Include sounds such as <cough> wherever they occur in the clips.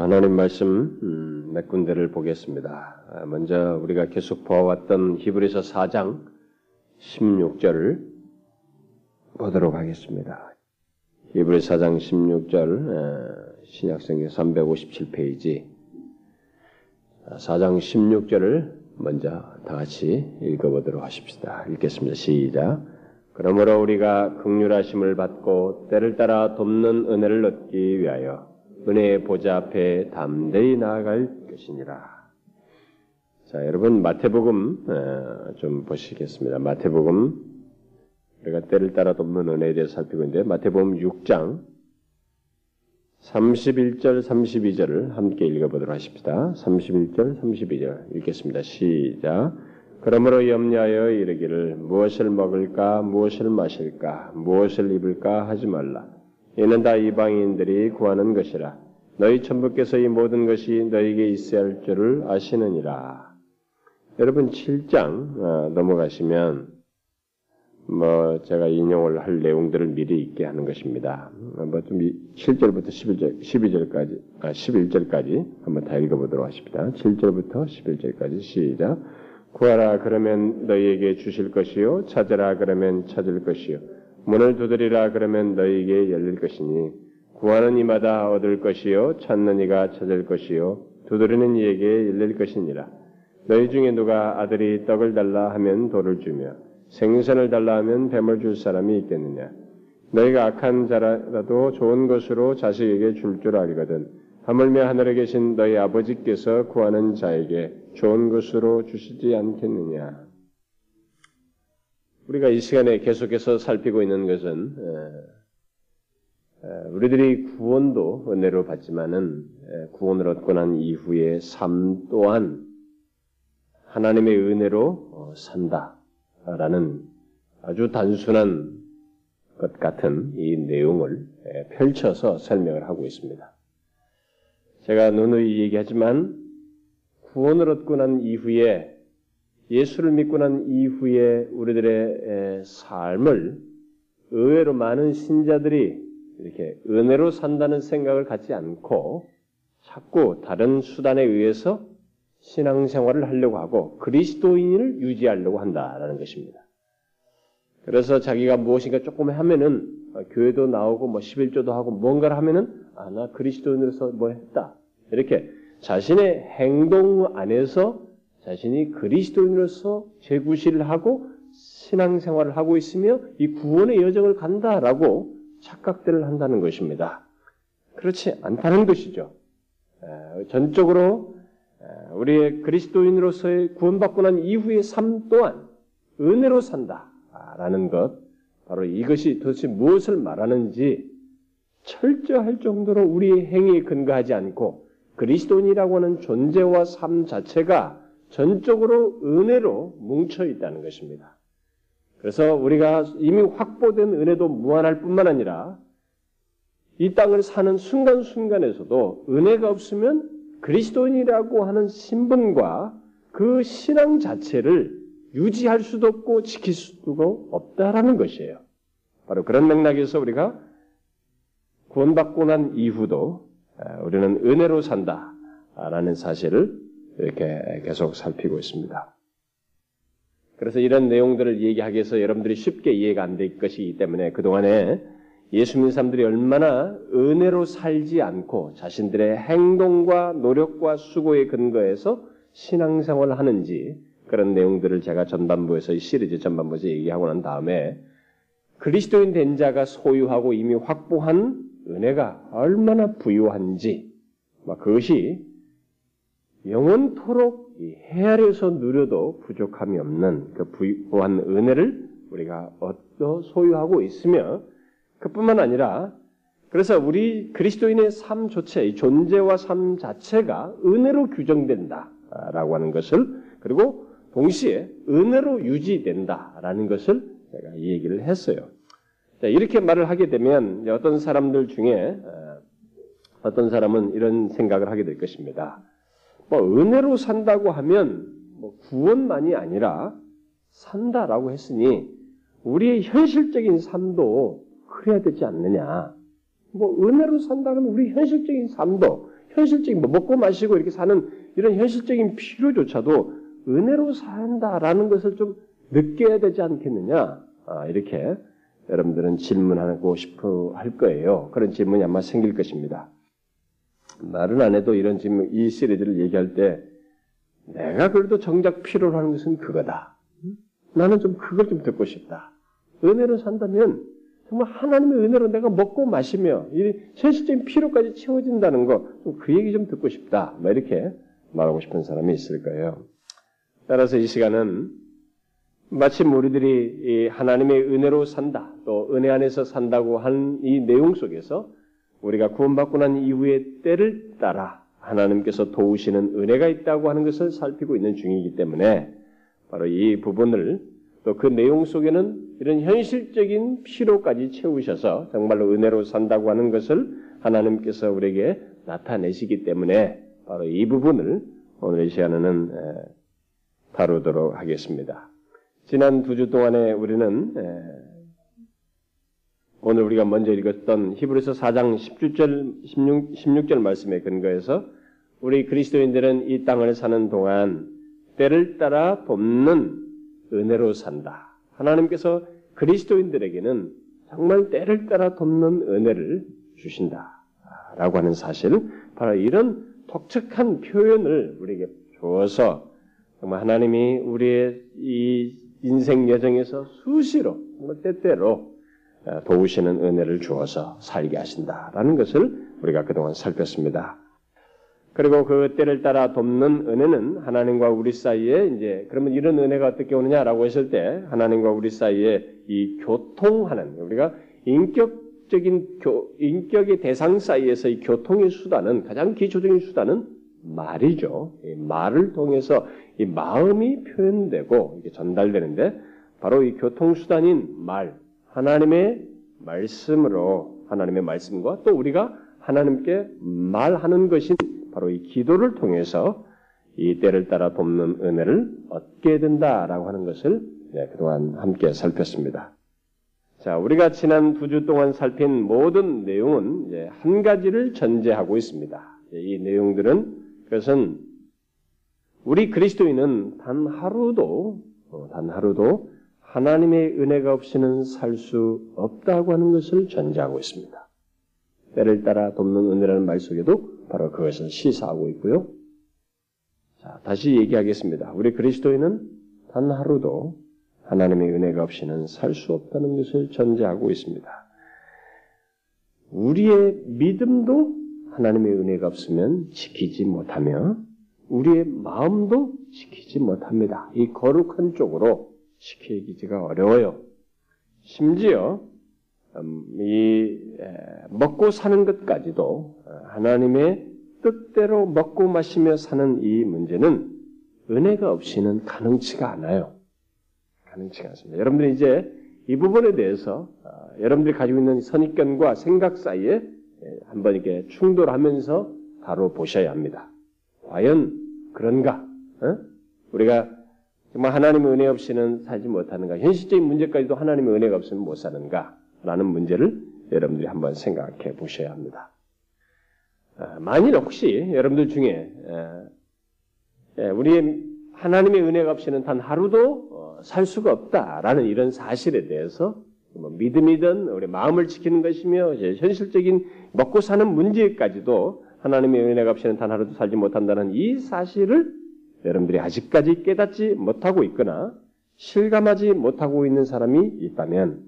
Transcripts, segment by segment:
하나님 말씀 음, 몇 군데를 보겠습니다. 아, 먼저 우리가 계속 보아왔던 히브리서 4장 16절을 보도록 하겠습니다. 히브리서 4장 16절 신약성경 357페이지 4장 16절을 먼저 다 같이 읽어보도록 하십시다. 읽겠습니다. 시작. 그러므로 우리가 극률하심을 받고 때를 따라 돕는 은혜를 얻기 위하여 은혜의 보좌 앞에 담대히 나아갈 것이니라. 자, 여러분 마태복음 좀 보시겠습니다. 마태복음 우리가 때를 따라 돕는 은혜에 대해서 살피고 있는데 마태복음 6장 31절 32절을 함께 읽어보도록 하십시다. 31절 32절 읽겠습니다. 시작. 그러므로 염려하여 이르기를 무엇을 먹을까 무엇을 마실까 무엇을 입을까 하지 말라. 이는 다 이방인들이 구하는 것이라. 너희 천부께서 이 모든 것이 너희에게 있어야 할 줄을 아시느니라. 여러분 7장 어, 넘어가시면 뭐 제가 인용을 할 내용들을 미리 있게 하는 것입니다. 뭐좀 7절부터 11절, 12절까지, 아 11절까지 한번 다 읽어보도록 하십니다. 7절부터 11절까지 시작. 구하라 그러면 너희에게 주실 것이요 찾으라 그러면 찾을 것이요 문을 두드리라 그러면 너희에게 열릴 것이니 구하는 이마다 얻을 것이요 찾는 이가 찾을 것이요 두드리는 이에게 열릴 것이니라. 너희 중에 누가 아들이 떡을 달라 하면 돌을 주며 생선을 달라 하면 뱀을 줄 사람이 있겠느냐? 너희가 악한 자라도 좋은 것으로 자식에게 줄줄 알거든. 하물며 하늘에 계신 너희 아버지께서 구하는 자에게 좋은 것으로 주시지 않겠느냐. 우리가 이 시간에 계속해서 살피고 있는 것은 우리들이 구원도 은혜로 받지만은 구원을 얻고 난 이후의 삶 또한 하나님의 은혜로 어, 산다라는 아주 단순한 것 같은 이 내용을 펼쳐서 설명을 하고 있습니다. 제가 누누이 얘기하지만 구원을 얻고 난 이후에 예수를 믿고 난 이후에 우리들의 삶을 의외로 많은 신자들이 이렇게 은혜로 산다는 생각을 갖지 않고 자꾸 다른 수단에 의해서 신앙생활을 하려고 하고 그리스도인을 유지하려고 한다라는 것입니다. 그래서 자기가 무엇인가 조금 하면은 교회도 나오고 뭐 11조도 하고 뭔가를 하면은 아 나 그리스도인으로서 뭐 했다 이렇게 자신의 행동 안에서 자신이 그리스도인으로서 재구실을 하고 신앙생활을 하고 있으며 이 구원의 여정을 간다라고 착각들을 한다는 것입니다. 그렇지 않다는 것이죠. 전적으로 우리의 그리스도인으로서의 구원받고 난 이후의 삶 또한 은혜로 산다라는 것, 바로 이것이 도대체 무엇을 말하는지 철저할 정도로 우리의 행위에 근거하지 않고 그리스도인이라고 하는 존재와 삶 자체가 전적으로 은혜로 뭉쳐 있다는 것입니다. 그래서 우리가 이미 확보된 은혜도 무한할 뿐만 아니라 이 땅을 사는 순간순간에서도 은혜가 없으면 그리스도인이라고 하는 신분과 그 신앙 자체를 유지할 수도 없고 지킬 수도 없다라는 것이에요. 바로 그런 맥락에서 우리가 구원받고 난 이후도 우리는 은혜로 산다라는 사실을 이렇게 계속 살피고 있습니다. 그래서 이런 내용들을 얘기하기 위해서 여러분들이 쉽게 이해가 안 될 것이기 때문에 그동안에 예수 믿는 사람들이 얼마나 은혜로 살지 않고 자신들의 행동과 노력과 수고에 근거해서 신앙생활을 하는지 그런 내용들을 제가 전반부에서 이 시리즈 전반부에서 얘기하고 난 다음에 그리스도인 된 자가 소유하고 이미 확보한 은혜가 얼마나 부유한지 그것이 영원토록 헤아려서 누려도 부족함이 없는 그 부유한 은혜를 우리가 얻어 소유하고 있으며 그뿐만 아니라 그래서 우리 그리스도인의 삶 자체, 존재와 삶 자체가 은혜로 규정된다라고 하는 것을 그리고 동시에 은혜로 유지된다라는 것을 제가 이 얘기를 했어요. 이렇게 말을 하게 되면 어떤 사람들 중에 어, 어떤 사람은 이런 생각을 하게 될 것입니다. 뭐 은혜로 산다고 하면 뭐 구원만이 아니라 산다라고 했으니 우리의 현실적인 삶도 그래야 되지 않느냐. 뭐 은혜로 산다면 우리 현실적인 삶도 현실적인 뭐 먹고 마시고 이렇게 사는 이런 현실적인 필요조차도 은혜로 산다라는 것을 좀 느껴야 되지 않겠느냐 아, 이렇게 여러분들은 질문하고 싶어 할 거예요. 그런 질문이 아마 생길 것입니다. 말은 안 해도 이런 질문, 이 시리즈를 얘기할 때 내가 그래도 정작 필요로 하는 것은 그거다. 나는 좀 그걸 좀 듣고 싶다. 은혜로 산다면 정말 하나님의 은혜로 내가 먹고 마시며 이 현실적인 필요까지 채워진다는 거, 그 얘기 좀 듣고 싶다. 뭐 이렇게 말하고 싶은 사람이 있을 거예요. 따라서 이 시간은 마침 우리들이 하나님의 은혜로 산다, 또 은혜 안에서 산다고 한 이 내용 속에서 우리가 구원받고 난 이후의 때를 따라 하나님께서 도우시는 은혜가 있다고 하는 것을 살피고 있는 중이기 때문에 바로 이 부분을 또 그 내용 속에는 이런 현실적인 필요까지 채우셔서 정말로 은혜로 산다고 하는 것을 하나님께서 우리에게 나타내시기 때문에 바로 이 부분을 오늘 이 시간에는 다루도록 하겠습니다. 지난 두 주 동안에 우리는 오늘 우리가 먼저 읽었던 히브리서 4장 17절 16, 16절 말씀에 근거해서 우리 그리스도인들은 이 땅을 사는 동안 때를 따라 돕는 은혜로 산다. 하나님께서 그리스도인들에게는 정말 때를 따라 돕는 은혜를 주신다. 라고 하는 사실, 바로 이런 독특한 표현을 우리에게 주어서 정말 하나님이 우리의 이 인생 여정에서 수시로, 때때로 도우시는 은혜를 주어서 살게 하신다라는 것을 우리가 그동안 살폈습니다. 그리고 그 때를 따라 돕는 은혜는 하나님과 우리 사이에 이제 그러면 이런 은혜가 어떻게 오느냐라고 했을 때 하나님과 우리 사이에 이 교통하는 우리가 인격적인 교, 인격의 대상 사이에서 이 교통의 수단은 가장 기초적인 수단은 말이죠. 말을 통해서 이 마음이 표현되고 이게 전달되는데 바로 이 교통 수단인 말 하나님의 말씀으로 하나님의 말씀과 또 우리가 하나님께 말하는 것인 바로 이 기도를 통해서 이 때를 따라 돕는 은혜를 얻게 된다라고 하는 것을 네, 그동안 함께 살폈습니다. 자, 우리가 지난 두 주 동안 살핀 모든 내용은 한 가지를 전제하고 있습니다. 이 내용들은 그것은 우리 그리스도인은 단 하루도 어, 단 하루도 하나님의 은혜가 없이는 살 수 없다고 하는 것을 전제하고 있습니다. 때를 따라 돕는 은혜라는 말 속에도 바로 그것을 시사하고 있고요. 자, 다시 얘기하겠습니다. 우리 그리스도인은 단 하루도 하나님의 은혜가 없이는 살 수 없다는 것을 전제하고 있습니다. 우리의 믿음도 하나님의 은혜가 없으면 지키지 못하며 우리의 마음도 지키지 못합니다. 이 거룩한 쪽으로 지키기가 어려워요. 심지어 음, 이 먹고 사는 것까지도 어, 하나님의 뜻대로 먹고 마시며 사는 이 문제는 은혜가 없이는 가능치가 않아요. 가능치가 않습니다. 여러분들이 이제 이 부분에 대해서 어, 여러분들이 가지고 있는 선입견과 생각 사이에 한번 이렇게 충돌하면서 바로 보셔야 합니다. 과연 그런가? 어? 우리가 정말 하나님의 은혜 없이는 살지 못하는가? 현실적인 문제까지도 하나님의 은혜가 없으면 못 사는가? 라는 문제를 여러분들이 한번 생각해 보셔야 합니다. 아, 만일 혹시 여러분들 중에 우리 하나님의 은혜가 없이는 단 하루도 어, 살 수가 없다라는 이런 사실에 대해서 뭐 믿음이든 우리 마음을 지키는 것이며 현실적인 먹고 사는 문제까지도 하나님의 은혜가 없이는 단 하루도 살지 못한다는 이 사실을 여러분들이 아직까지 깨닫지 못하고 있거나 실감하지 못하고 있는 사람이 있다면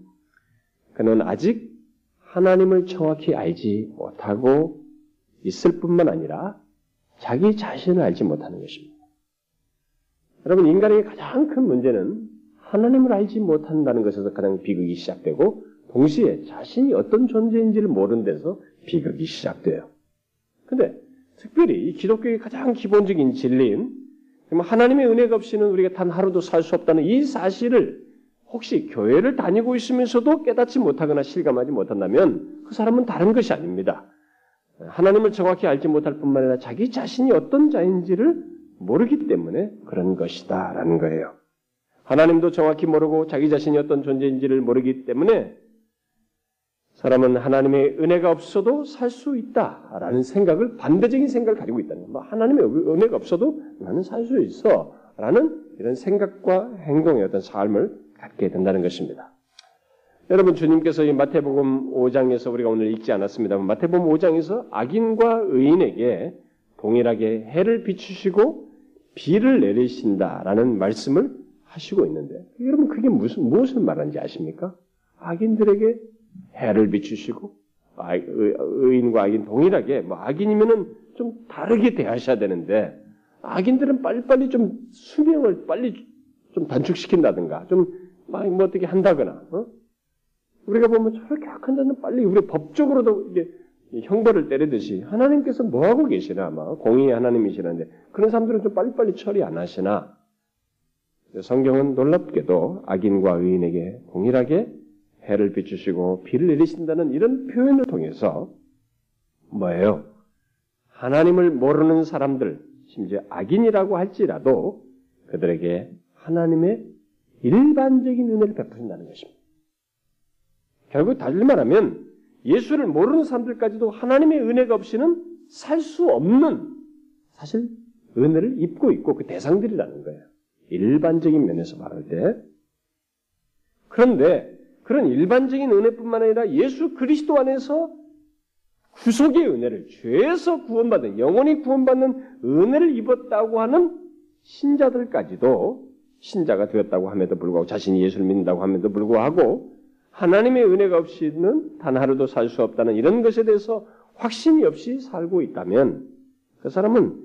그는 아직 하나님을 정확히 알지 못하고 있을 뿐만 아니라 자기 자신을 알지 못하는 것입니다. 여러분, 인간에게 가장 큰 문제는 하나님을 알지 못한다는 것에서 가장 비극이 시작되고, 동시에 자신이 어떤 존재인지를 모르는 데서 비극이 시작돼요. 근데 특별히 이 기독교의 가장 기본적인 진리인 하나님의 은혜가 없이는 우리가 단 하루도 살 수 없다는 이 사실을 혹시 교회를 다니고 있으면서도 깨닫지 못하거나 실감하지 못한다면 그 사람은 다른 것이 아닙니다. 하나님을 정확히 알지 못할 뿐만 아니라 자기 자신이 어떤 자인지를 모르기 때문에 그런 것이다. 라는 거예요. 하나님도 정확히 모르고 자기 자신이 어떤 존재인지를 모르기 때문에 사람은 하나님의 은혜가 없어도 살 수 있다라는 생각을 반대적인 생각을 가지고 있다는 거예요. 뭐 하나님의 은혜가 없어도 나는 살 수 있어라는 이런 생각과 행동의 어떤 삶을 갖게 된다는 것입니다. 여러분 주님께서 이 마태복음 5장에서 우리가 오늘 읽지 않았습니다만 마태복음 5장에서 악인과 의인에게 동일하게 해를 비추시고 비를 내리신다라는 말씀을 하시고 있는데 여러분 그게 무슨 무엇을 말하는지 아십니까? 악인들에게 해를 비추시고 아, 의인과 악인 동일하게 뭐 악인이면은 좀 다르게 대하셔야 되는데 악인들은 빨리빨리 좀 수명을 빨리 좀 단축시킨다든가 좀막뭐 어떻게 한다거나 어? 우리가 보면 저렇게 악한 자는 빨리 우리 법적으로도 이게 형벌을 때리듯이 하나님께서 뭐 하고 계시나 아마 공의의 하나님이시는데 그런 사람들은 좀 빨리빨리 처리 안 하시나 성경은 놀랍게도 악인과 의인에게 동일하게 해를 비추시고 비를 내리신다는 이런 표현을 통해서 뭐예요? 하나님을 모르는 사람들, 심지어 악인이라고 할지라도 그들에게 하나님의 일반적인 은혜를 베푸신다는 것입니다. 결국 달리 말하면 예수를 모르는 사람들까지도 하나님의 은혜가 없이는 살 수 없는 사실 은혜를 입고 있고 그 대상들이라는 거예요. 일반적인 면에서 말할 때. 그런데 그런 일반적인 은혜뿐만 아니라 예수 그리스도 안에서 구속의 은혜를 죄에서 구원받은 영원히 구원받는 은혜를 입었다고 하는 신자들까지도 신자가 되었다고 함에도 불구하고 자신이 예수를 믿는다고 함에도 불구하고 하나님의 은혜가 없이는 단 하루도 살 수 없다는 이런 것에 대해서 확신이 없이 살고 있다면 그 사람은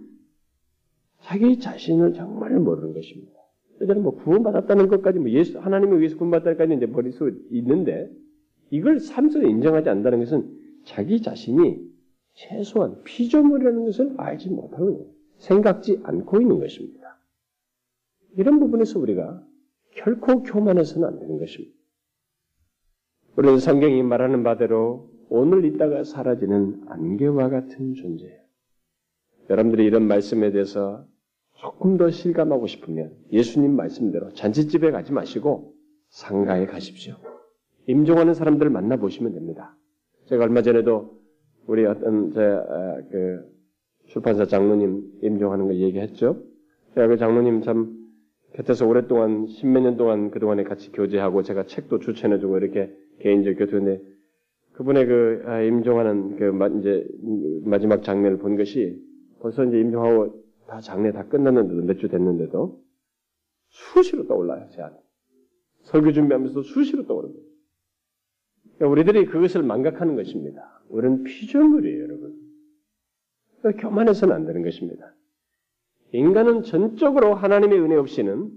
자기 자신을 정말 모르는 것입니다. 저는 뭐 구원받았다는 것까지 뭐 예수 하나님에 의해서 구원받았다까지 버릴 수 있는데 이걸 삶속에 인정하지 않는다는 것은 자기 자신이 최소한 피조물이라는 것을 알지 못하고 생각지 않고 있는 것입니다. 이런 부분에서 우리가 결코 교만해서는 안 되는 것입니다. 우리는 성경이 말하는 바대로 오늘 있다가 사라지는 안개와 같은 존재예요. 여러분들이 이런 말씀에 대해서 조금 더 실감하고 싶으면 예수님 말씀대로 잔치집에 가지 마시고 상가에 가십시오. 임종하는 사람들을 만나보시면 됩니다. 제가 얼마 전에도 우리 어떤 제그 아, 출판사 장로님 임종하는 거 얘기했죠. 제가 그 장로님 참 곁에서 오랫동안 십몇 년 동안 그동안에 같이 교제하고 제가 책도 추천해주고 이렇게 개인적 교토인데 그분의 그 아, 임종하는 그 이제 마지막 장면을 본 것이 벌써 이제 임종하고 다 장례 다 끝났는데도 몇 주 됐는데도 수시로 떠올라요 제 안에 설교 준비하면서 수시로 떠오릅니다. 그러니까 우리들이 그것을 망각하는 것입니다. 우리는 피조물이에요, 여러분. 그러니까 교만해서는 안 되는 것입니다. 인간은 전적으로 하나님의 은혜 없이는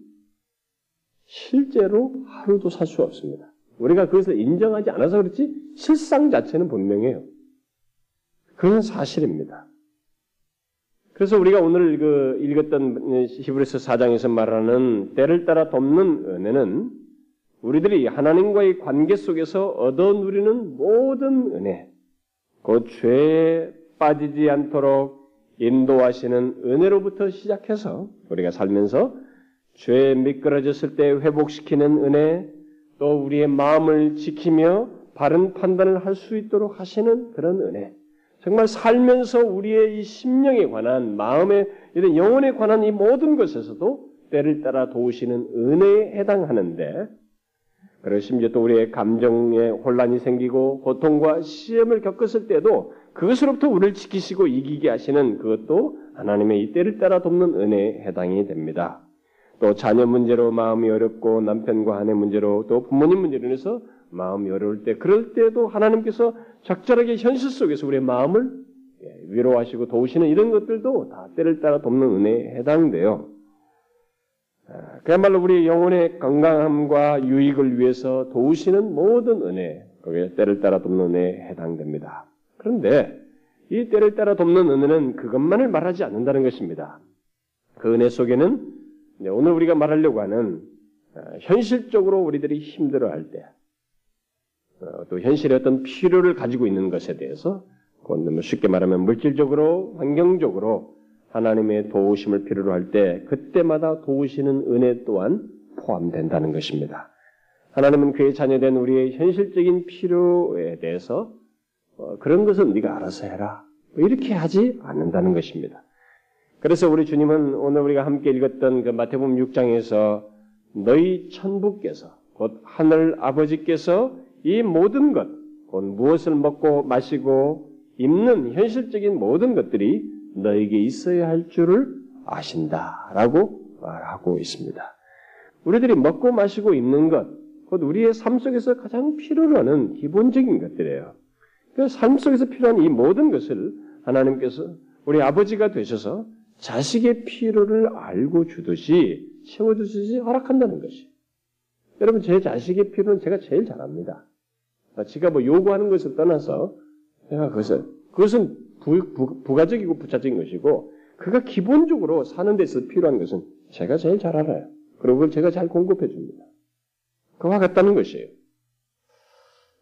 실제로 하루도 살 수 없습니다. 우리가 그것을 인정하지 않아서 그렇지 실상 자체는 분명해요. 그건 사실입니다. 그래서 우리가 오늘 그 읽었던 히브리서 4장에서 말하는 때를 따라 돕는 은혜는 우리들이 하나님과의 관계 속에서 얻어 누리는 모든 은혜, 그 죄에 빠지지 않도록 인도하시는 은혜로부터 시작해서 우리가 살면서 죄에 미끄러졌을 때 회복시키는 은혜, 또 우리의 마음을 지키며 바른 판단을 할 수 있도록 하시는 그런 은혜. 정말 살면서 우리의 이 심령에 관한 마음의 이런 영혼에 관한 이 모든 것에서도 때를 따라 도우시는 은혜에 해당하는데 그리고 심지어 또 우리의 감정에 혼란이 생기고 고통과 시험을 겪었을 때도 그것으로부터 우리를 지키시고 이기게 하시는 그것도 하나님의 이 때를 따라 돕는 은혜에 해당이 됩니다. 또 자녀 문제로 마음이 어렵고 남편과 아내 문제로 또 부모님 문제로 인해서 마음이 어려울 때 그럴 때도 하나님께서 적절하게 현실 속에서 우리의 마음을 예, 위로하시고 도우시는 이런 것들도 다 때를 따라 돕는 은혜에 해당돼요. 아, 그야말로 우리 영혼의 건강함과 유익을 위해서 도우시는 모든 은혜, 그게 때를 따라 돕는 은혜에 해당됩니다. 그런데 이 때를 따라 돕는 은혜는 그것만을 말하지 않는다는 것입니다. 그 은혜 속에는 오늘 우리가 말하려고 하는 아, 현실적으로 우리들이 힘들어할 때, 어, 또 현실의 어떤 필요를 가지고 있는 것에 대해서, 쉽게 말하면 물질적으로, 환경적으로 하나님의 도우심을 필요로 할 때, 그때마다 도우시는 은혜 또한 포함된다는 것입니다. 하나님은 그의 자녀된 우리의 현실적인 필요에 대해서 어, 그런 것은 네가 알아서 해라. 뭐 이렇게 하지 않는다는 것입니다. 그래서 우리 주님은 오늘 우리가 함께 읽었던 그 마태복음 6장에서 너희 천부께서 곧 하늘 아버지께서 이 모든 것, 곧 무엇을 먹고 마시고 입는 현실적인 모든 것들이 너에게 있어야 할 줄을 아신다라고 말하고 있습니다. 우리들이 먹고 마시고 입는 것, 곧 우리의 삶 속에서 가장 필요로 하는 기본적인 것들이에요. 그삶 속에서 필요한 이 모든 것을 하나님께서 우리 아버지가 되셔서 자식의 필요를 알고 주듯이 채워주듯이 허락한다는 것이. 여러분 제 자식의 필요는 제가 제일 잘합니다. 제가 뭐 요구하는 것을 떠나서 제가 그것을 그것은 부, 부, 부가적이고 부차적인 것이고 그가 기본적으로 사는 데서 필요한 것은 제가 제일 잘 알아요. 그리고 그걸 제가 잘 공급해 줍니다. 그와 같다는 것이에요.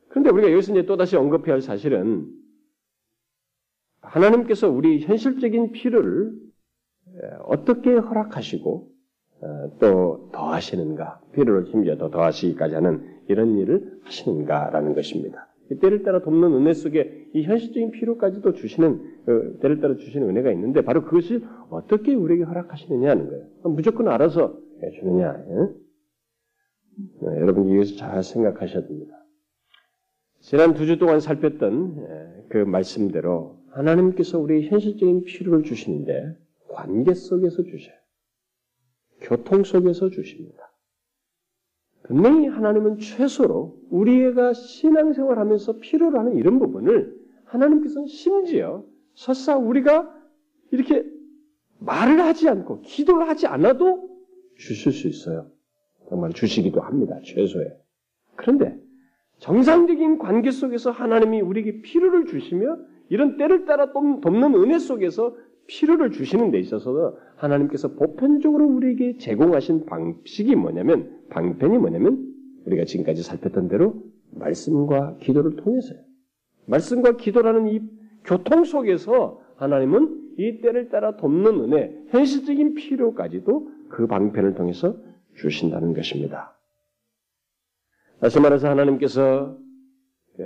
그런데 우리가 여기서 이제 또다시 언급해야 할 사실은 하나님께서 우리 현실적인 필요를 어떻게 허락하시고 어, 또 더하시는가 필요를 심지어 더 더하시기까지 하는 이런 일을 하시는가라는 것입니다. 때를 따라 돕는 은혜 속에 이 현실적인 필요까지도 주시는 어, 때를 따라 주시는 은혜가 있는데 바로 그것을 어떻게 우리에게 허락하시느냐 하는 거예요. 무조건 알아서 해주느냐. 네, 여러분 이것을 잘 생각하셔야 됩니다. 지난 두 주 동안 살폈던 그 말씀대로 하나님께서 우리 현실적인 필요를 주시는데 관계 속에서 주셔요. 교통 속에서 주십니다. 분명히 하나님은 최소로 우리가 신앙생활 하면서 필요로 하는 이런 부분을 하나님께서는 심지어 설사 우리가 이렇게 말을 하지 않고 기도를 하지 않아도 주실 수 있어요. 정말 주시기도 합니다. 최소에. 그런데 정상적인 관계 속에서 하나님이 우리에게 필요를 주시며 이런 때를 따라 돕는 은혜 속에서 필요를 주시는 데 있어서 하나님께서 보편적으로 우리에게 제공하신 방식이 뭐냐면 방편이 뭐냐면 우리가 지금까지 살폈던 대로 말씀과 기도를 통해서요. 말씀과 기도라는 이 교통 속에서 하나님은 이 때를 따라 돕는 은혜, 현실적인 필요까지도 그 방편을 통해서 주신다는 것입니다. 다시 말해서 하나님께서 예,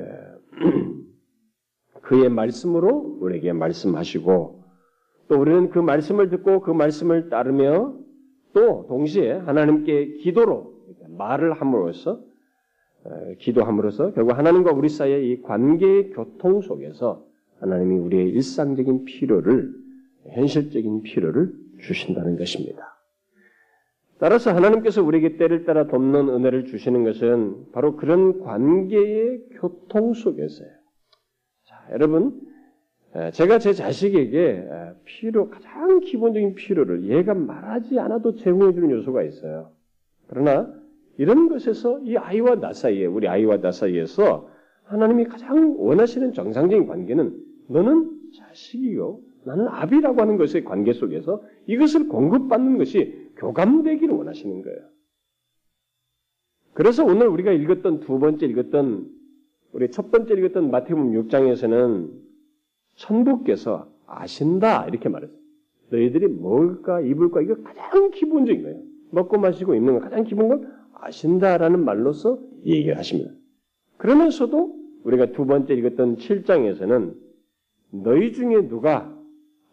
<clears throat> 그의 말씀으로 우리에게 말씀하시고 또 우리는 그 말씀을 듣고 그 말씀을 따르며 또 동시에 하나님께 기도로 말을 함으로써 어, 기도함으로써 결국 하나님과 우리 사이의 이 관계의 교통 속에서 하나님이 우리의 일상적인 필요를 현실적인 필요를 주신다는 것입니다. 따라서 하나님께서 우리에게 때를 따라 돕는 은혜를 주시는 것은 바로 그런 관계의 교통 속에서요. 자, 여러분 제가 제 자식에게 필요, 가장 기본적인 필요를 얘가 말하지 않아도 제공해주는 요소가 있어요. 그러나 이런 것에서 이 아이와 나 사이에, 우리 아이와 나 사이에서 하나님이 가장 원하시는 정상적인 관계는 너는 자식이요. 나는 아비라고 하는 것의 관계 속에서 이것을 공급받는 것이 교감되기를 원하시는 거예요. 그래서 오늘 우리가 읽었던 두 번째 읽었던 우리 첫 번째 읽었던 마태복음 6장에서는 천부께서 아신다 이렇게 말했어요. 너희들이 먹을까 입을까 이거 가장 기본적인 거예요. 먹고 마시고 입는 거 가장 기본 건 아신다라는 말로서 얘기를 하십니다. 그러면서도 우리가 두 번째 읽었던 7장에서는 너희 중에 누가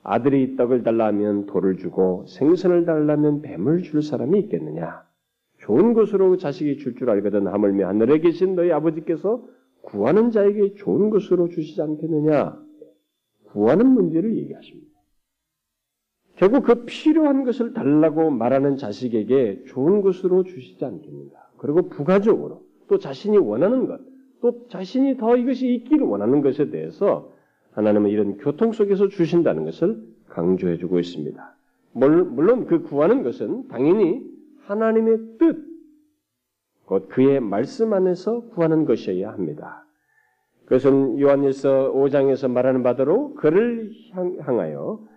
아들이 떡을 달라 하면 돌을 주고 생선을 달라면 뱀을 줄 사람이 있겠느냐? 좋은 것으로 자식이 줄줄 알거든 하물며 하늘에 계신 너희 아버지께서 구하는 자에게 좋은 것으로 주시지 않겠느냐? 구하는 문제를 얘기하십니다. 결국 그 필요한 것을 달라고 말하는 자식에게 좋은 것으로 주시지 않겠는가. 그리고 부가적으로 또 자신이 원하는 것, 또 자신이 더 이것이 있기를 원하는 것에 대해서 하나님은 이런 교통 속에서 주신다는 것을 강조해 주고 있습니다. 물론 그 구하는 것은 당연히 하나님의 뜻, 곧 그의 말씀 안에서 구하는 것이어야 합니다. 그것은 요한일서 5장에서 말하는 바대로 그를 향하여 어,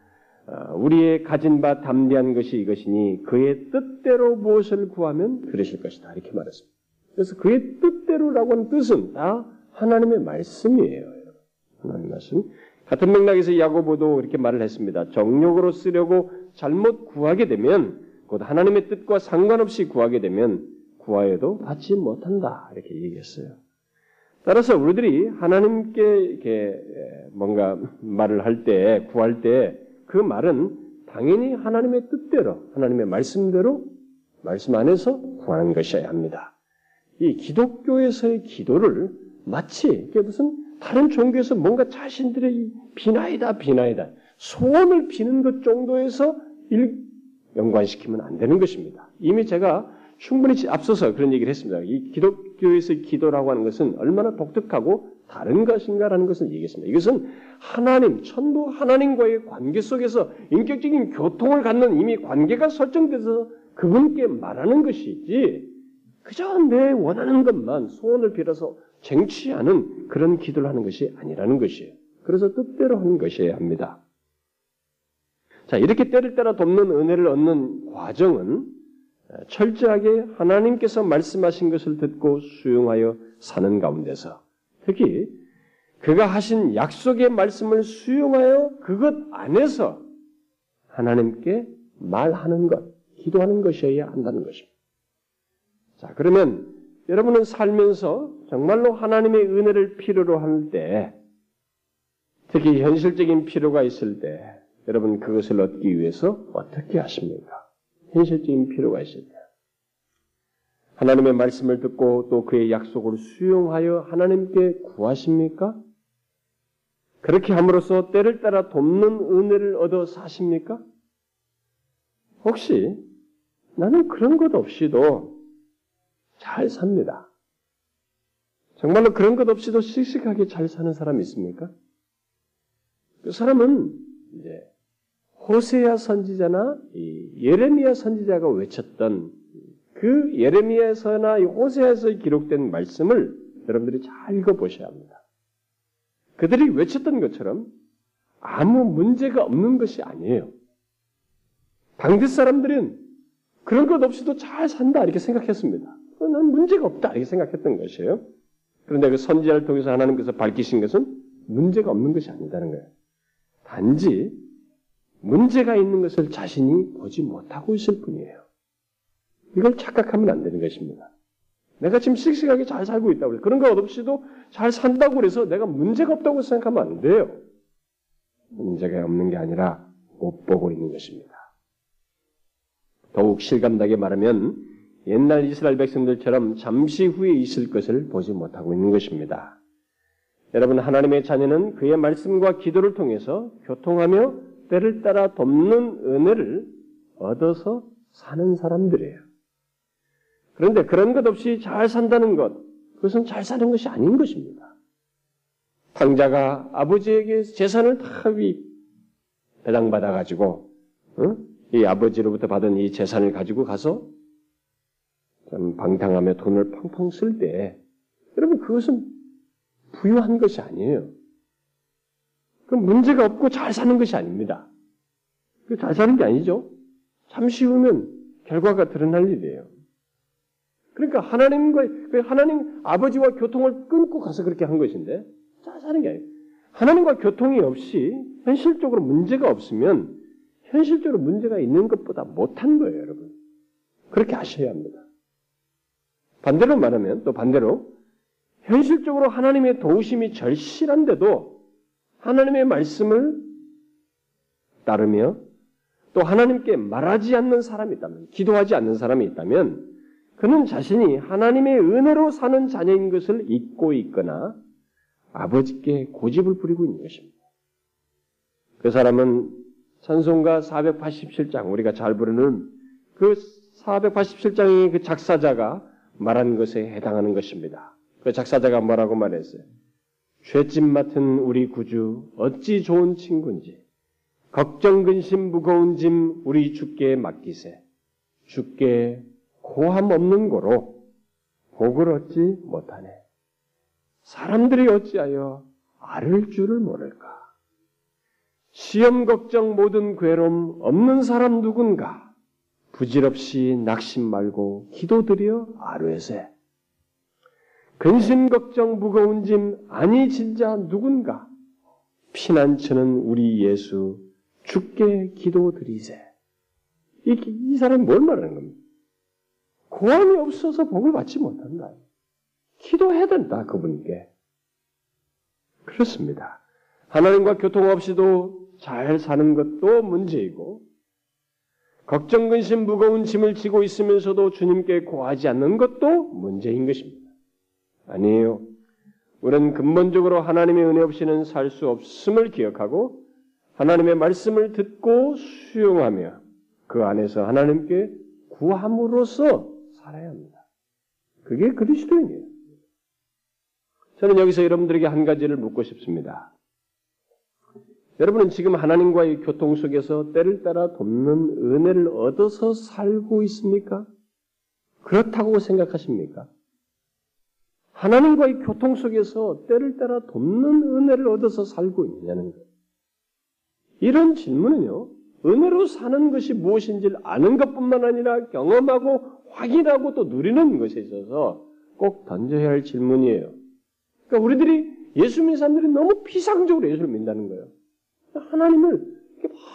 우리의 가진 바 담대한 것이 이것이니 그의 뜻대로 무엇을 구하면 그러실 것이다. 이렇게 말했습니다. 그래서 그의 뜻대로라고 하는 뜻은 다 하나님의 말씀이에요. 하나님 말씀. 같은 맥락에서 야고보도 이렇게 말을 했습니다. 정욕으로 쓰려고 잘못 구하게 되면 곧 하나님의 뜻과 상관없이 구하게 되면 구하여도 받지 못한다. 이렇게 얘기했어요. 따라서 우리들이 하나님께 이렇게 뭔가 말을 할 때, 구할 때 그 말은 당연히 하나님의 뜻대로, 하나님의 말씀대로 말씀 안에서 구하는 것이어야 합니다. 이 기독교에서의 기도를 마치 무슨 다른 종교에서 뭔가 자신들의 비나이다 비나이다 소원을 비는 것 정도에서 일, 연관시키면 안 되는 것입니다. 이미 제가 충분히 앞서서 그런 얘기를 했습니다. 이 기독교에서의 기도라고 하는 것은 얼마나 독특하고 다른 것인가라는 것을 얘기했습니다. 이것은 하나님, 천부 하나님과의 관계 속에서 인격적인 교통을 갖는 이미 관계가 설정돼서 그분께 말하는 것이지, 그저 내 원하는 것만 소원을 빌어서 쟁취하는 그런 기도를 하는 것이 아니라는 것이에요. 그래서 뜻대로 하는 것이어야 합니다. 자, 이렇게 때를 따라 돕는 은혜를 얻는 과정은 철저하게 하나님께서 말씀하신 것을 듣고 수용하여 사는 가운데서 특히 그가 하신 약속의 말씀을 수용하여 그것 안에서 하나님께 말하는 것, 기도하는 것이어야 한다는 것입니다. 자, 그러면 여러분은 살면서 정말로 하나님의 은혜를 필요로 할 때, 특히 현실적인 필요가 있을 때, 여러분 그것을 얻기 위해서 어떻게 하십니까? 현실적인 필요가 있을 때. 하나님의 말씀을 듣고 또 그의 약속을 수용하여 하나님께 구하십니까? 그렇게 함으로써 때를 따라 돕는 은혜를 얻어 사십니까? 혹시 나는 그런 것 없이도 잘 삽니다. 정말로 그런 것 없이도 씩씩하게 잘 사는 사람이 있습니까? 그 사람은 이제 호세야 선지자나 예레미야 선지자가 외쳤던 그 예레미야서나 호세야서 기록된 말씀을 여러분들이 잘 읽어보셔야 합니다. 그들이 외쳤던 것처럼 아무 문제가 없는 것이 아니에요. 당대 사람들은 그런 것 없이도 잘 산다 이렇게 생각했습니다. 난 문제가 없다 이렇게 생각했던 것이에요. 그런데 그 선지자를 통해서 하나님께서 밝히신 것은 문제가 없는 것이 아니다는 거예요. 단지 문제가 있는 것을 자신이 보지 못하고 있을 뿐이에요. 이걸 착각하면 안 되는 것입니다. 내가 지금 씩씩하게 잘 살고 있다고 그런 것 없이도 잘 산다고 그래서 내가 문제가 없다고 생각하면 안 돼요. 문제가 없는 게 아니라 못 보고 있는 것입니다. 더욱 실감나게 말하면 옛날 이스라엘 백성들처럼 잠시 후에 있을 것을 보지 못하고 있는 것입니다. 여러분 하나님의 자녀는 그의 말씀과 기도를 통해서 교통하며 때를 따라 돕는 은혜를 얻어서 사는 사람들이에요. 그런데 그런 것 없이 잘 산다는 것, 그것은 잘 사는 것이 아닌 것입니다. 당자가 아버지에게 재산을 다 배당받아가지고, 어? 이 아버지로부터 받은 이 재산을 가지고 가서 좀 방탕하며 돈을 펑펑 쓸 때, 여러분 그것은 부유한 것이 아니에요. 그럼 문제가 없고 잘 사는 것이 아닙니다. 잘 사는 게 아니죠. 잠시 후면 결과가 드러날 일이에요. 그러니까 하나님과 그 하나님 아버지와 교통을 끊고 가서 그렇게 한 것인데 잘 사는 게 아니에요. 하나님과 교통이 없이 현실적으로 문제가 없으면 현실적으로 문제가 있는 것보다 못한 거예요, 여러분. 그렇게 아셔야 합니다. 반대로 말하면 또 반대로 현실적으로 하나님의 도우심이 절실한데도 하나님의 말씀을 따르며 또 하나님께 말하지 않는 사람이 있다면, 기도하지 않는 사람이 있다면, 그는 자신이 하나님의 은혜로 사는 자녀인 것을 잊고 있거나 아버지께 고집을 부리고 있는 것입니다. 그 사람은 찬송가 487장, 우리가 잘 부르는 그 487장의 그 작사자가 말한 것에 해당하는 것입니다. 그 작사자가 뭐라고 말했어요? 죄짐 맡은 우리 구주 어찌 좋은 친구인지 걱정 근심 무거운 짐 우리 주께 맡기세 주께 고함 없는 고로 복을 얻지 못하네. 사람들이 어찌하여 알을 줄을 모를까? 시험 걱정 모든 괴로움 없는 사람 누군가? 부질없이 낙심 말고 기도드려 아뢰세. 근심 걱정 무거운 짐 아니 진짜 누군가? 피난처는 우리 예수 죽게 기도드리세. 이, 이 사람이 뭘 말하는 겁니까? 고함이 없어서 복을 받지 못한다. 기도해야 된다, 그분께. 그렇습니다. 하나님과 교통 없이도 잘 사는 것도 문제이고, 걱정, 근심, 무거운 짐을 지고 있으면서도 주님께 고하지 않는 것도 문제인 것입니다. 아니에요. 우리는 근본적으로 하나님의 은혜 없이는 살 수 없음을 기억하고 하나님의 말씀을 듣고 수용하며 그 안에서 하나님께 구함으로써 살아야 합니다. 그게 그리스도인이에요. 저는 여기서 여러분들에게 한 가지를 묻고 싶습니다. 여러분은 지금 하나님과의 교통 속에서 때를 따라 돕는 은혜를 얻어서 살고 있습니까? 그렇다고 생각하십니까? 하나님과의 교통 속에서 때를 따라 돕는 은혜를 얻어서 살고 있느냐는 거예요. 이런 질문은요, 은혜로 사는 것이 무엇인지를 아는 것 뿐만 아니라 경험하고 확인하고 또 누리는 것에 있어서 꼭 던져야 할 질문이에요. 그러니까 우리들이 예수 믿는 사람들이 너무 피상적으로 예수를 믿는다는 거예요. 하나님을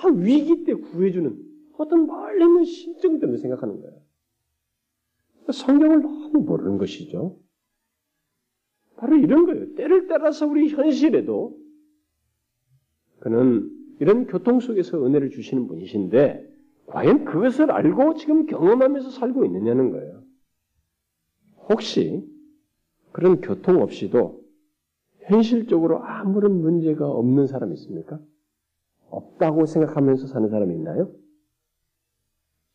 막 위기 때 구해주는 어떤 멀리 있는 신정 때문에 생각하는 거예요. 성경을 너무 모르는 것이죠. 바로 이런 거예요. 때를 따라서 우리 현실에도 그는 이런 교통 속에서 은혜를 주시는 분이신데 과연 그것을 알고 지금 경험하면서 살고 있느냐는 거예요. 혹시 그런 교통 없이도 현실적으로 아무런 문제가 없는 사람 있습니까? 없다고 생각하면서 사는 사람이 있나요?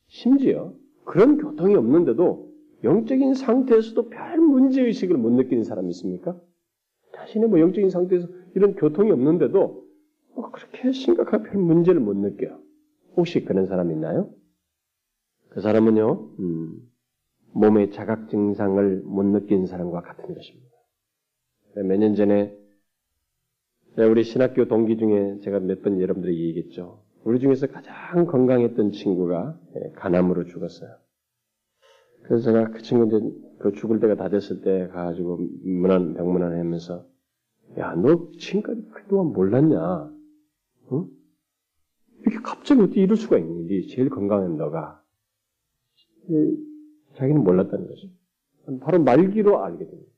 심지어 그런 교통이 없는데도 영적인 상태에서도 별 문제의식을 못 느끼는 사람이 있습니까? 자신의 뭐 영적인 상태에서 이런 교통이 없는데도 뭐 그렇게 심각한 별 문제를 못 느껴요. 혹시 그런 사람 있나요? 그 사람은요, 음, 몸의 자각 증상을 못 느끼는 사람과 같은 것입니다. 몇 년 전에 우리 신학교 동기 중에 제가 몇 번 여러분들이 얘기했죠. 우리 중에서 가장 건강했던 친구가 예, 간암으로 죽었어요. 그래서 제가 그 친구 이제 그 죽을 때가 다 됐을 때 가가지고 문안 병문안 하면서 야 너 지금까지 그동안 몰랐냐? 응? 이렇게 갑자기 어떻게 이럴 수가 있니? 네 제일 건강한 너가 자기는 몰랐다는 거죠. 바로 말기로 알게 됩니다.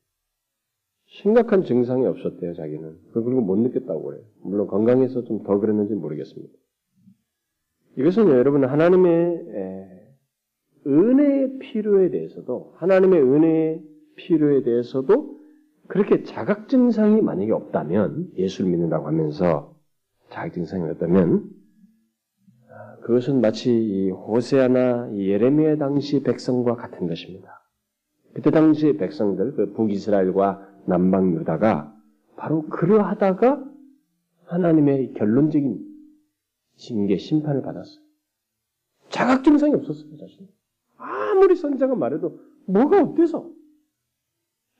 심각한 증상이 없었대요, 자기는. 그리고 못 느꼈다고 그래요. 물론 건강해서 좀 더 그랬는지 모르겠습니다. 이것은 여러분 하나님의 은혜의 필요에 대해서도 하나님의 은혜의 필요에 대해서도 그렇게 자각 증상이 만약에 없다면 예수를 믿는다고 하면서 자각 증상이 없다면 아, 그것은 마치 호세아나 예레미야 당시 백성과 같은 것입니다. 그때 당시 백성들, 그 북이스라엘과 남방 유다가 바로 그러하다가 하나님의 결론적인 징계, 심판을 받았어요. 자각 증상이 없었어요, 자신. 아무리 선자가 말해도 뭐가 어때서?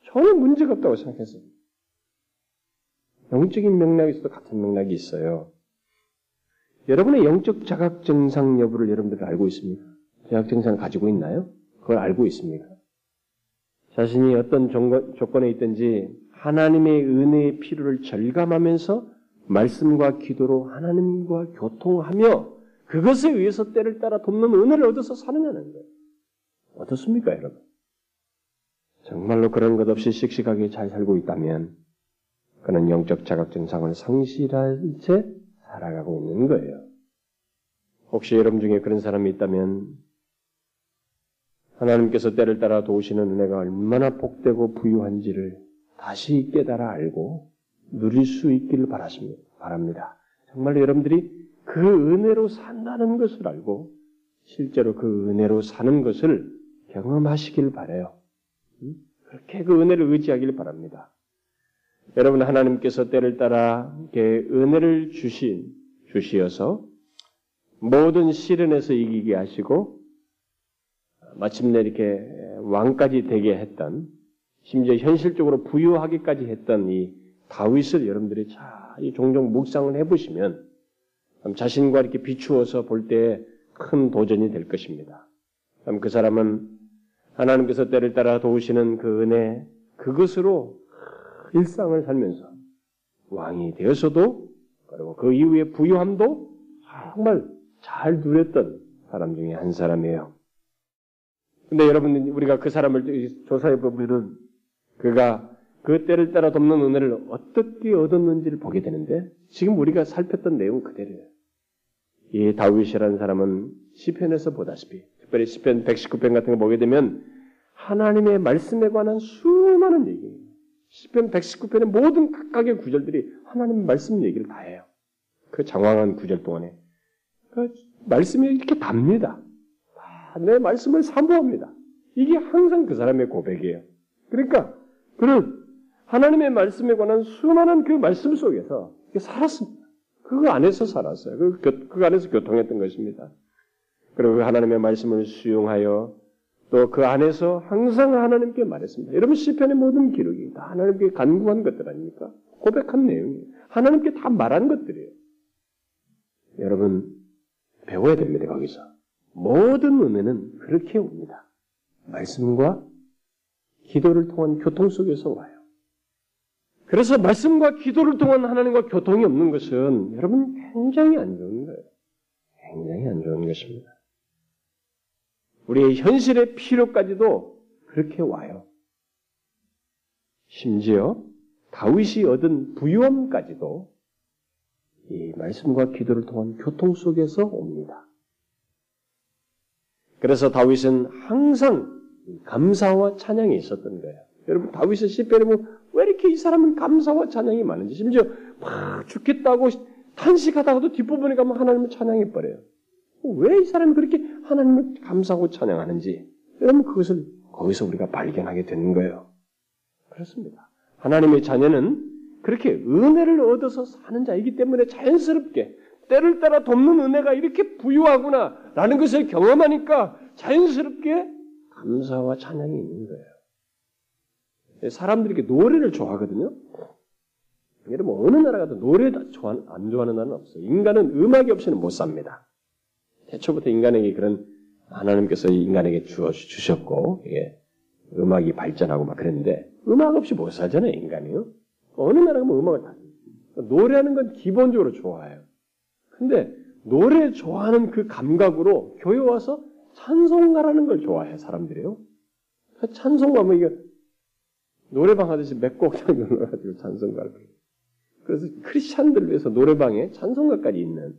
전혀 문제가 없다고 생각했어요. 영적인 맥락에서도 같은 맥락이 있어요. 여러분의 영적 자각 증상 여부를 여러분들 알고 있습니까? 자각 증상 가지고 있나요? 그걸 알고 있습니까? 자신이 어떤 조건에 있든지 하나님의 은혜의 필요를 절감하면서 말씀과 기도로 하나님과 교통하며 그것에 의해서 때를 따라 돕는 은혜를 얻어서 사느냐는 거예요. 어떻습니까, 여러분? 정말로 그런 것 없이 씩씩하게 잘 살고 있다면 그는 영적 자각 증상을 상실한 채 살아가고 있는 거예요. 혹시 여러분 중에 그런 사람이 있다면 하나님께서 때를 따라 도우시는 은혜가 얼마나 복되고 부유한지를 다시 깨달아 알고 누릴 수 있기를 바랍니다. 정말 여러분들이 그 은혜로 산다는 것을 알고 실제로 그 은혜로 사는 것을 경험하시길 바래요. 그렇게 그 은혜를 의지하길 바랍니다. 여러분 하나님께서 때를 따라 은혜를 주신 주시어서 모든 시련에서 이기게 하시고 마침내 이렇게 왕까지 되게 했던 심지어 현실적으로 부유하기까지 했던 이 다윗을 여러분들이 잘 종종 묵상을 해보시면 자신과 이렇게 비추어서 볼 때 큰 도전이 될 것입니다. 그 사람은 하나님께서 때를 따라 도우시는 그 은혜 그것으로 일상을 살면서 왕이 되어서도 그리고 그 이후에 부유함도 정말 잘 누렸던 사람 중에 한 사람이에요. 근데 여러분 우리가 그 사람을 조사해 보면은 그가 그 때를 따라 돕는 은혜를 어떻게 얻었는지를 보게 되는데 지금 우리가 살폈던 내용 그대로예요. 이 다윗이라는 사람은 시편에서 보다시피 특별히 시편 119편 같은 거 보게 되면 하나님의 말씀에 관한 수많은 얘기 시편 119편의 모든 각각의 구절들이 하나님 말씀 얘기를 다 해요. 그 장황한 구절 동안에 그 말씀이 이렇게 답니다. 내 말씀을 사모합니다. 이게 항상 그 사람의 고백이에요. 그러니까 그는 하나님의 말씀에 관한 수많은 그 말씀 속에서 살았습니다. 그 안에서 살았어요. 그, 그 안에서 교통했던 것입니다. 그리고 그 하나님의 말씀을 수용하여 또 그 안에서 항상 하나님께 말했습니다. 여러분 시편의 모든 기록이 다 하나님께 간구한 것들 아닙니까? 고백한 내용이에요. 하나님께 다 말한 것들이에요. 여러분 배워야 됩니다. 거기서 모든 은혜는 그렇게 옵니다. 말씀과 기도를 통한 교통 속에서 와요. 그래서 말씀과 기도를 통한 하나님과 교통이 없는 것은 여러분 굉장히 안 좋은 거예요. 굉장히 안 좋은 것입니다. 우리의 현실의 필요까지도 그렇게 와요. 심지어 다윗이 얻은 부유함까지도 이 말씀과 기도를 통한 교통 속에서 옵니다. 그래서 다윗은 항상 감사와 찬양이 있었던 거예요. 여러분 다윗의 시편에 보면 왜 이렇게 이 사람은 감사와 찬양이 많은지 심지어 막 죽겠다고 탄식하다가도 뒷부분에 가면 하나님을 찬양해 버려요. 왜 이 사람이 그렇게 하나님을 감사하고 찬양하는지 여러분 그것을 거기서 우리가 발견하게 되는 거예요. 그렇습니다. 하나님의 자녀는 그렇게 은혜를 얻어서 사는 자이기 때문에 자연스럽게 때를 따라 돕는 은혜가 이렇게 부유하구나 라는 것을 경험하니까 자연스럽게 감사와 찬양이 있는 거예요. 사람들이 이렇게 노래를 좋아하거든요. 여러분 어느 나라 가도 노래 좋아, 안 좋아하는 나라는 없어요. 인간은 음악이 없이는 못 삽니다. 태초부터 인간에게 그런 하나님께서 인간에게 주어 주셨고 이게 음악이 발전하고 막 그랬는데 음악 없이 못 살잖아요 인간이요. 어느 나라 가면 음악을 다 노래하는 건 기본적으로 좋아해요. 근데 노래 좋아하는 그 감각으로 교회 와서 찬송가라는 걸 좋아해 사람들이요. 찬송가 뭐 이게 노래방 하듯이 몇곡 넣어가지고 찬송가를. 그래서 크리스찬들 위해서 노래방에 찬송가까지 있는,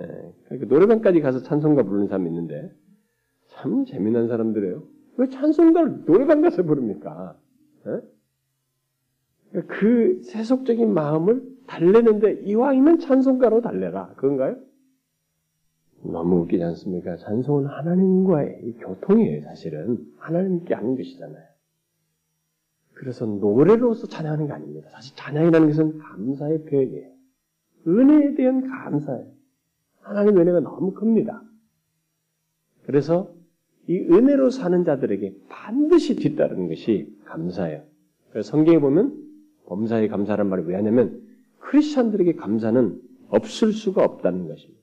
예, 그러니까 노래방까지 가서 찬송가 부르는 사람이 있는데, 참 재미난 사람들이에요. 왜 찬송가를 노래방 가서 부릅니까? 예? 그러니까 그 세속적인 마음을 달래는데 이왕이면 찬송가로 달래라. 그건가요? 너무 웃기지 않습니까? 찬송은 하나님과의 교통이에요, 사실은. 하나님께 하는 것이잖아요. 그래서 노래로서 찬양하는 게 아닙니다. 사실 찬양이라는 것은 감사의 표현이에요. 은혜에 대한 감사예요. 하나님의 은혜가 너무 큽니다. 그래서 이 은혜로 사는 자들에게 반드시 뒤따르는 것이 감사예요. 그래서 성경에 보면 범사에 감사란 말을 왜 하냐면 크리스천들에게 감사는 없을 수가 없다는 것입니다.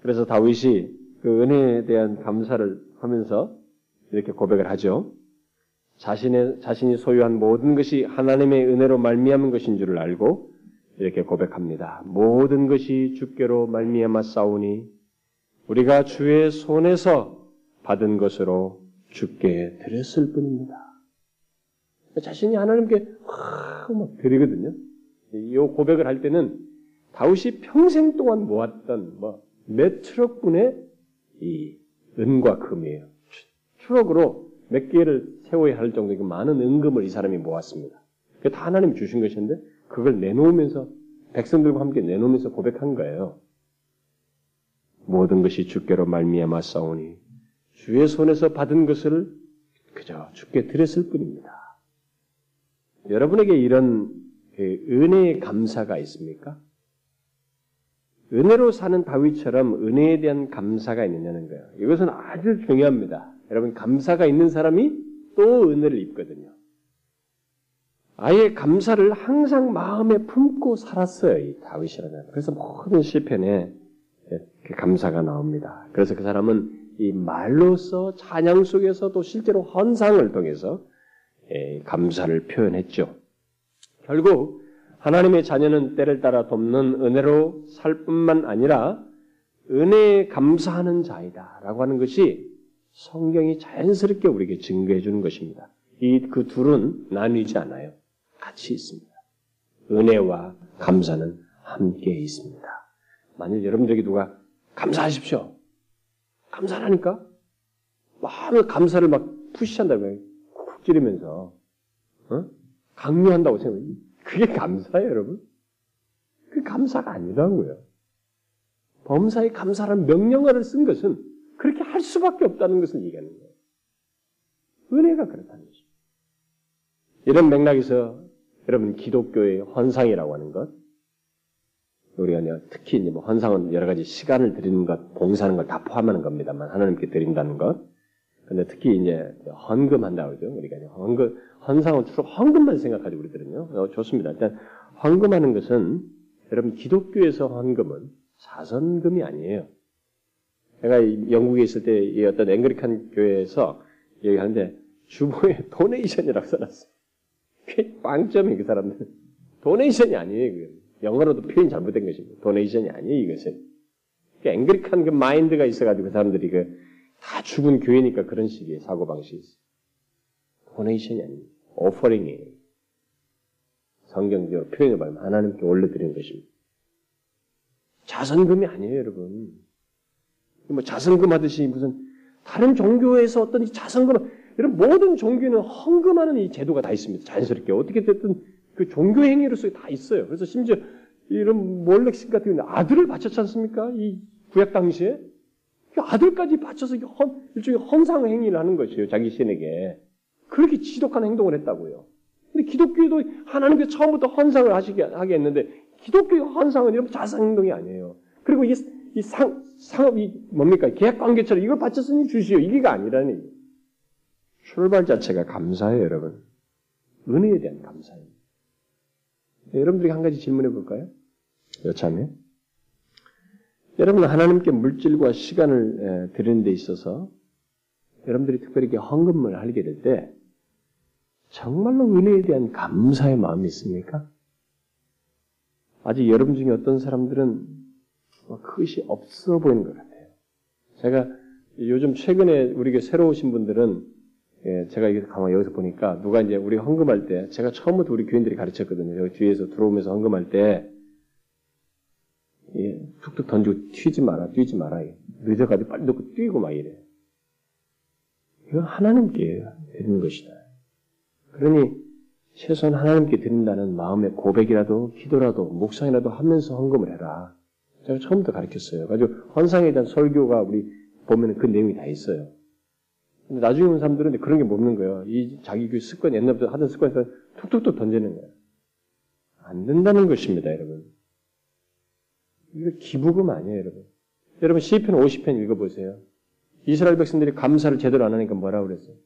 그래서 다윗이 그 은혜에 대한 감사를 하면서 이렇게 고백을 하죠. 자신의 자신이 소유한 모든 것이 하나님의 은혜로 말미암은 것인 줄을 알고 이렇게 고백합니다. 모든 것이 주께로 말미암아 싸우니 우리가 주의 손에서 받은 것으로 주께 드렸을 뿐입니다. 자신이 하나님께 막 드리거든요. 이 고백을 할 때는 다윗이 평생 동안 모았던 뭐몇 트럭분의 이 은과 금이에요. 트럭으로 몇 개를 세워야 할 정도의 그 많은 은금을 이 사람이 모았습니다. 그게 다 하나님이 주신 것인데 그걸 내놓으면서 백성들과 함께 내놓으면서 고백한 거예요. 모든 것이 주께로 말미암아 싸우니 주의 손에서 받은 것을 그저 주께 드렸을 뿐입니다. 여러분에게 이런 그 은혜의 감사가 있습니까? 은혜로 사는 다윗처럼 은혜에 대한 감사가 있느냐는 거예요. 이것은 아주 중요합니다. 여러분 감사가 있는 사람이 또 은혜를 입거든요. 아예 감사를 항상 마음에 품고 살았어요. 이 다윗이라는. 그래서 모든 시편에 그 감사가 나옵니다. 그래서 그 사람은 이 말로서 찬양 속에서도 실제로 헌상을 통해서 예, 감사를 표현했죠. 결국 하나님의 자녀는 때를 따라 돕는 은혜로 살 뿐만 아니라 은혜에 감사하는 자이다라고 하는 것이 성경이 자연스럽게 우리에게 증거해 주는 것입니다. 이 그 둘은 나뉘지 않아요. 같이 있습니다. 은혜와 감사는 함께 있습니다. 만일 여러분들에게 누가 감사하십시오. 감사하니까 마음에 감사를 막 푸시한다고요. 쿡 찌르면서 어? 강요한다고 생각해요. 그게 감사예요, 여러분? 그 감사가 아니라고요. 범사에 감사라는 명령어를 쓴 것은 그렇게 할 수밖에 없다는 것을 얘기하는 거예요. 은혜가 그렇다는 것입니다. 이런 맥락에서 여러분 기독교의 환상이라고 하는 것, 우리가 특히 뭐 환상은 여러 가지 시간을 드리는 것, 봉사하는 걸 다 포함하는 겁니다만 하나님께 드린다는 것. 근데 특히 이제 헌금한다 그러죠. 우리가 헌금, 환상은 주로 헌금만 생각하죠 우리들은요. 어, 좋습니다. 일단 헌금하는 것은 여러분 기독교에서 헌금은 사선금이 아니에요. 제가 영국에 있을 때 어떤 앵그리칸 교회에서 얘기하는데 주보에 <laughs> 도네이션이라고 써놨어요. 꽤 빵점이 그 사람들. 도네이션이 아니에요. 그건. 영어로도 표현이 잘못된 것입니다. 도네이션이 아니에요. 이것은. 그 앵그리칸 그 마인드가 있어가지고 그 사람들이 그 다 죽은 교회니까 그런 식의 사고방식이 있어요. 도네이션이 아닙니다. 오퍼링이에요. 성경적으로 표현해 보면 하나님께 올려드리는 것입니다. 자선금이 아니에요, 여러분. 뭐 자선금 하듯이 무슨 다른 종교에서 어떤 자선금, 이런 모든 종교는 헌금하는 이 제도가 다 있습니다. 자연스럽게. 어떻게 됐든 그 종교 행위로서 다 있어요. 그래서 심지어 이런 몰렉신 같은 경우는 아들을 바쳤지 않습니까? 이 구약 당시에. 그 아들까지 바쳐서 헌, 일종의 헌상 행위를 하는 것이에요. 자기 신에게. 그렇게 지독한 행동을 했다고요. 근데 기독교도 하나님께서 처음부터 헌상을 하시게 하게 했는데 기독교의 헌상은 이런 자상 행동이 아니에요. 그리고 이, 이 상, 상업이 뭡니까? 계약 관계처럼 이걸 바쳤으니 주시오. 이게가 아니라니. 출발 자체가 감사해요, 여러분. 은혜에 대한 감사예요. 네, 여러분들에게 한 가지 질문해 볼까요? 여참에. 여러분 하나님께 물질과 시간을 드리는 데 있어서 여러분들이 특별히 이렇게 헌금을 하게 될 때 정말로 은혜에 대한 감사의 마음이 있습니까? 아직 여러분 중에 어떤 사람들은 뭐 그것이 없어 보이는 것 같아요. 제가 요즘 최근에 우리에게 새로 오신 분들은 예, 제가 이게 가만 여기서 보니까 누가 이제 우리 헌금할 때 제가 처음부터 우리 교인들이 가르쳤거든요. 여기 뒤에서 들어오면서 헌금할 때 예, 툭툭 던지고 튀지 마라, 뛰지 마라. 늦어가지고 빨리 넣고 뛰고 막 이래. 이거 하나님께 드리는 것이다. 그러니 최소한 하나님께 드린다는 마음의 고백이라도 기도라도 묵상이라도 하면서 헌금을 해라. 제가 처음부터 가르쳤어요. 가지고 헌상에 대한 설교가 우리 보면 그 내용이 다 있어요. 근데 나중에 온 사람들은 그런 게 없는 거예요. 이 자기 그 습관, 옛날부터 하던 습관에서 툭툭툭 던지는 거예요. 안 된다는 것입니다, 여러분. 이거 기부금 아니에요, 여러분. 여러분, 시편 50편 읽어보세요. 이스라엘 백성들이 감사를 제대로 안 하니까 뭐라 그랬어요?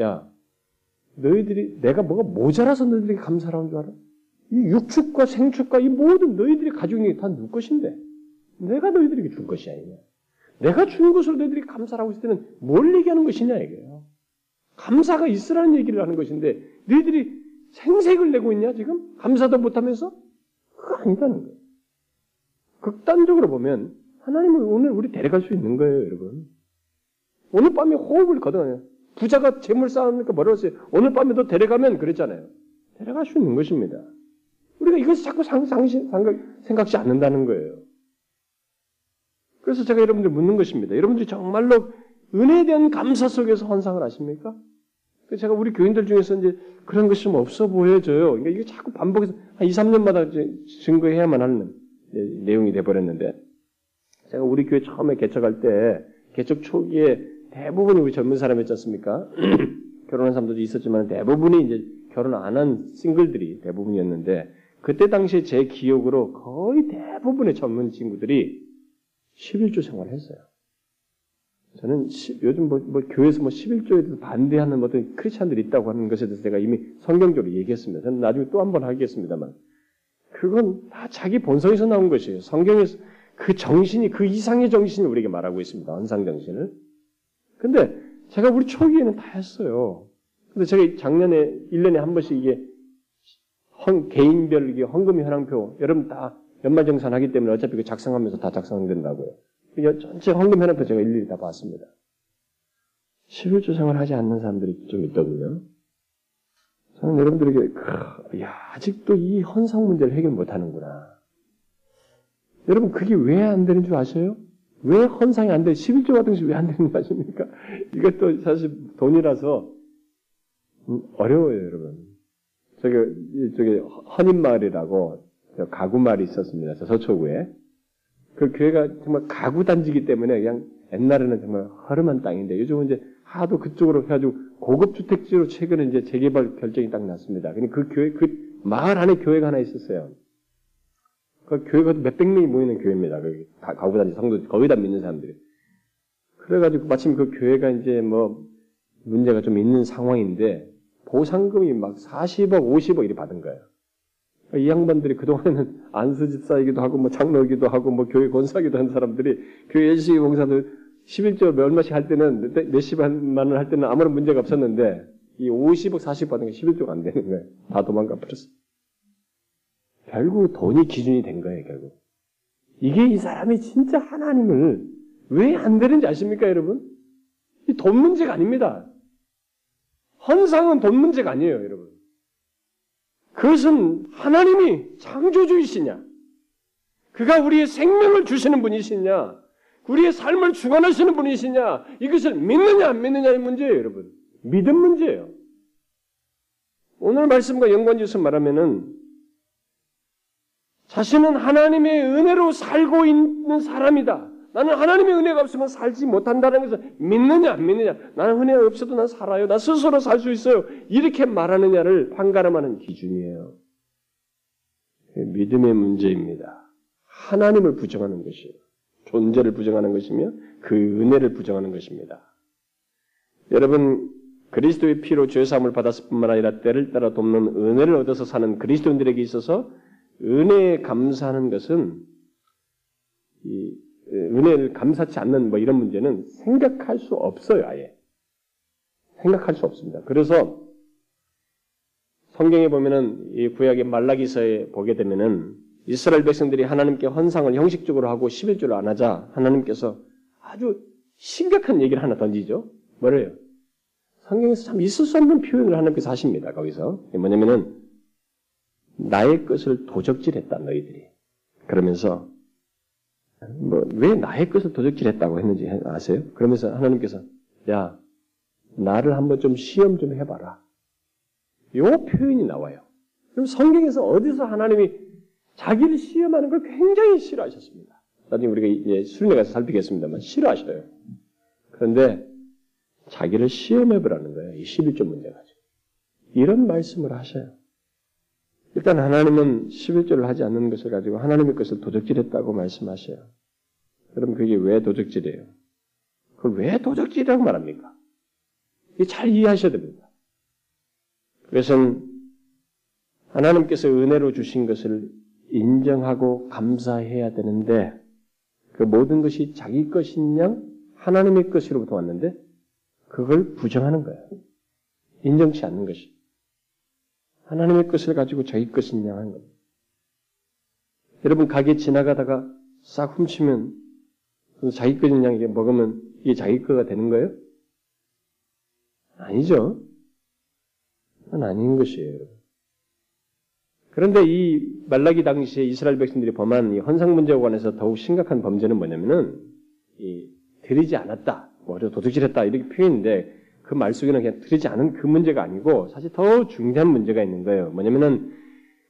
야, 너희들이, 내가 뭐가 모자라서 너희들이 감사를 하는 줄 알아? 이 육축과 생축과 이 모든 너희들이 가지고 있는 게 다 누구 것인데? 내가 너희들에게 줄 것이 아니냐. 내가 준 것으로 너희들이 감사를 하고 있을 때는 뭘 얘기하는 것이냐, 이게요. 감사가 있으라는 얘기를 하는 것인데, 너희들이 생색을 내고 있냐, 지금? 감사도 못하면서? 그거 아니다는 거예요. 극단적으로 보면, 하나님은 오늘 우리 데려갈 수 있는 거예요, 여러분. 오늘 밤에 호흡을 거둬요. 부자가 재물 쌓으니까 했어요? 오늘 밤에 도 데려가면 그랬잖아요. 데려갈 수 있는 것입니다. 우리가 이것을 자꾸 상, 상신, 생각, 생각지 않는다는 거예요. 그래서 제가 여러분들 묻는 것입니다. 여러분들이 정말로 은혜에 대한 감사 속에서 환상을 하십니까? 제가 우리 교인들 중에서 이제 그런 것이 좀 없어 보여져요. 그러니까 이게 자꾸 반복해서 한 2, 3년마다 증거해야만 하는 내용이 돼버렸는데, 제가 우리 교회 처음에 개척할 때, 개척 초기에 대부분이 우리 젊은 사람이었지 않습니까? <clears throat> 결혼한 사람들도 있었지만 대부분이 이제 결혼 안 한 싱글들이 대부분이었는데, 그때 당시에 제 기억으로 거의 대부분의 젊은 친구들이 11조 생활을 했어요. 저는 시, 요즘 뭐, 뭐, 교회에서 뭐 11조에 대해서 반대하는 어떤 크리스찬들이 있다고 하는 것에 대해서 제가 이미 성경적으로 얘기했습니다. 저는 나중에 또 한 번 하겠습니다만. 그건 다 자기 본성에서 나온 것이에요. 성경에서 그 정신이, 그 이상의 정신이 우리에게 말하고 있습니다. 언상 정신을. 근데 제가 우리 초기에는 다 했어요. 근데 제가 작년에 1년에 한 번씩 이게 헌, 개인별 이게 헌금 현황표, 여러분 다 연말정산 하기 때문에 어차피 그 작성하면서 다 작성된다고요. 전체 헌금 현황표 제가 일일이 다 봤습니다. 11조 생활 하지 않는 사람들이 좀 있더군요. 저는 여러분들에게 야 아직도 이 헌상 문제를 해결 못하는구나. 여러분 그게 왜 안 되는 줄 아세요? 왜 헌상이 안 돼? 11조 같은 것이 왜 안 되는 거 아십니까? <laughs> 이것도 사실 돈이라서 음, 어려워요, 여러분. 저기 저기 헌인마을이라고 가구 마을이 있었습니다. 저 서초구에. 그 교회가 정말 가구 단지기 때문에 그냥 옛날에는 정말 허름한 땅인데 요즘은 이제 하도 그쪽으로 해가지고 고급 주택지로 최근에 이제 재개발 결정이 딱 났습니다. 근데 그 교회 그 마을 안에 교회가 하나 있었어요. 그 교회가 몇백 명이 모이는 교회입니다. 그 가구 단지 성도 거의 다 믿는 사람들이. 그래가지고 마침 그 교회가 이제 뭐 문제가 좀 있는 상황인데 보상금이 막 40억, 50억 이렇게 받은 거예요. 이 양반들이 그동안에는 안수집사이기도 하고, 뭐 장로이기도 하고, 뭐 교회 권사기도 한 사람들이 교회 열심히 봉사도 11조 얼마씩 할 때는, 몇십만 원할 때는 아무런 문제가 없었는데, 이 50억, 40억 받은 게 11조가 안 되는 거예요. 다 도망가 버렸어. 결국 돈이 기준이 된 거예요, 결국. 이게 이 사람이 진짜 하나님을 왜 안 되는지 아십니까, 여러분? 이 돈 문제가 아닙니다. 헌상은 돈 문제가 아니에요, 여러분. 그것은 하나님이 창조주이시냐? 그가 우리의 생명을 주시는 분이시냐? 우리의 삶을 주관하시는 분이시냐? 이것을 믿느냐 안 믿느냐의 문제예요, 여러분. 믿음 문제예요. 오늘 말씀과 연관지어서 말하면은 자신은 하나님의 은혜로 살고 있는 사람이다. 나는 하나님의 은혜가 없으면 살지 못한다는 것을 믿느냐 안 믿느냐. 나는 은혜가 없어도 난 살아요. 나 스스로 살 수 있어요. 이렇게 말하느냐를 판가름하는 기준이에요. 믿음의 문제입니다. 하나님을 부정하는 것이에요. 존재를 부정하는 것이며 그 은혜를 부정하는 것입니다. 여러분 그리스도의 피로 죄 사함을 받았을 뿐만 아니라 때를 따라 돕는 은혜를 얻어서 사는 그리스도인들에게 있어서 은혜에 감사하는 것은 이 은혜를 감사치 않는 뭐 이런 문제는 생각할 수 없어요, 아예. 생각할 수 없습니다. 그래서 성경에 보면은 이 구약의 말라기서에 보게 되면은 이스라엘 백성들이 하나님께 헌상을 형식적으로 하고 11조를 안 하자 하나님께서 아주 심각한 얘기를 하나 던지죠. 뭐래요? 성경에서 참 있을 수 없는 표현을 하나님께서 하십니다. 거기서 뭐냐면은 나의 것을 도적질했다 너희들이 그러면서 뭐, 왜 나의 것을 도적질했다고 했는지 아세요? 그러면서 하나님께서, 야, 나를 한번 좀 시험 좀 해봐라. 요 표현이 나와요. 그럼 성경에서 어디서 하나님이 자기를 시험하는 걸 굉장히 싫어하셨습니다. 나중에 우리가 이제 수련회 가서 살피겠습니다만, 싫어하셔요. 그런데 자기를 시험해보라는 거예요. 이 11조 문제 가지고. 이런 말씀을 하셔요. 일단 하나님은 11조를 하지 않는 것을 가지고 하나님의 것을 도적질했다고 말씀하셔요. 그럼 그게 왜 도적질이에요? 그걸 왜 도적질이라고 말합니까? 이게 잘 이해하셔야 됩니다. 그것은 하나님께서 은혜로 주신 것을 인정하고 감사해야 되는데 그 모든 것이 자기 것인 양 하나님의 것으로부터 왔는데 그걸 부정하는 거예요. 인정치 않는 것이. 하나님의 것을 가지고 자기 것을 양하는 겁니다. 여러분 가게 지나가다가 싹 훔치면 자기 것인 양 먹으면 이게 자기 거가 되는 거예요? 아니죠. 그건 아닌 것이에요. 그런데 이 말라기 당시에 이스라엘 백성들이 범한 이 헌상 문제와 관해서 더욱 심각한 범죄는 뭐냐면은 이 드리지 않았다, 뭐 도둑질했다 이렇게 표현인데 그 말 속에는 그냥 드리지 않은 그 문제가 아니고 사실 더 중대한 문제가 있는 거예요. 뭐냐면은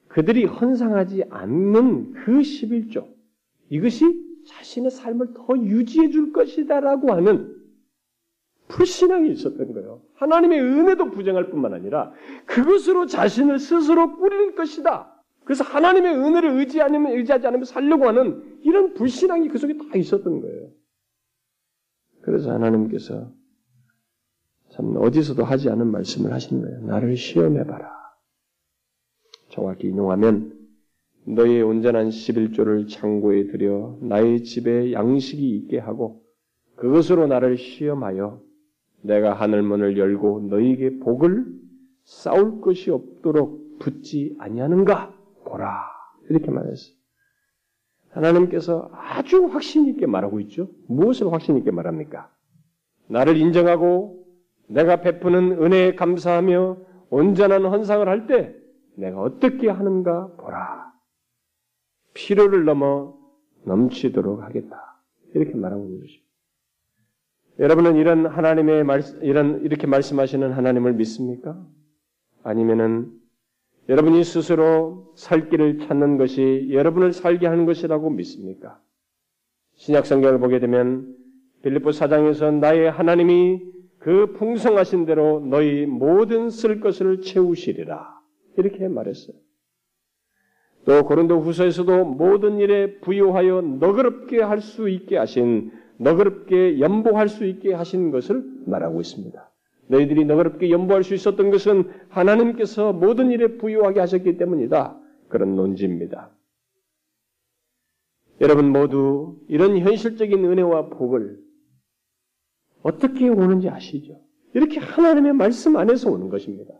그들이 헌상하지 않는 그 11조 이것이 자신의 삶을 더 유지해 줄 것이다라고 하는 불신앙이 있었던 거예요. 하나님의 은혜도 부정할 뿐만 아니라 그것으로 자신을 스스로 꾸릴 것이다. 그래서 하나님의 은혜를 의지하지 않으면, 의지하지 않으면 살려고 하는 이런 불신앙이 그 속에 다 있었던 거예요. 그래서 하나님께서 참 어디서도 하지 않은 말씀을 하신 거예요. 나를 시험해봐라. 정확히 인용하면 너의 온전한 11조를 창고에 들여 나의 집에 양식이 있게 하고 그것으로 나를 시험하여 내가 하늘문을 열고 너에게 복을 쌓을 것이 없도록 붙지 아니하는가 보라 이렇게 말했어요. 하나님께서 아주 확신 있게 말하고 있죠. 무엇을 확신 있게 말합니까? 나를 인정하고 내가 베푸는 은혜에 감사하며 온전한 헌상을 할 때 내가 어떻게 하는가 보라. 필요를 넘어 넘치도록 하겠다. 이렇게 말하고 있는 것입니다. 여러분은 이런 하나님의 말, 이런, 이렇게 말씀하시는 하나님을 믿습니까? 아니면은 여러분이 스스로 살 길을 찾는 것이 여러분을 살게 하는 것이라고 믿습니까? 신약 성경을 보게 되면 빌립보 사장에서 나의 하나님이 그 풍성하신 대로 너희 모든 쓸 것을 채우시리라. 이렇게 말했어요. 또 고린도 후서에서도 모든 일에 부유하여 너그럽게 할 수 있게 하신 너그럽게 연보할 수 있게 하신 것을 말하고 있습니다. 너희들이 너그럽게 연보할 수 있었던 것은 하나님께서 모든 일에 부유하게 하셨기 때문이다. 그런 논지입니다. 여러분 모두 이런 현실적인 은혜와 복을 어떻게 오는지 아시죠? 이렇게 하나님의 말씀 안에서 오는 것입니다.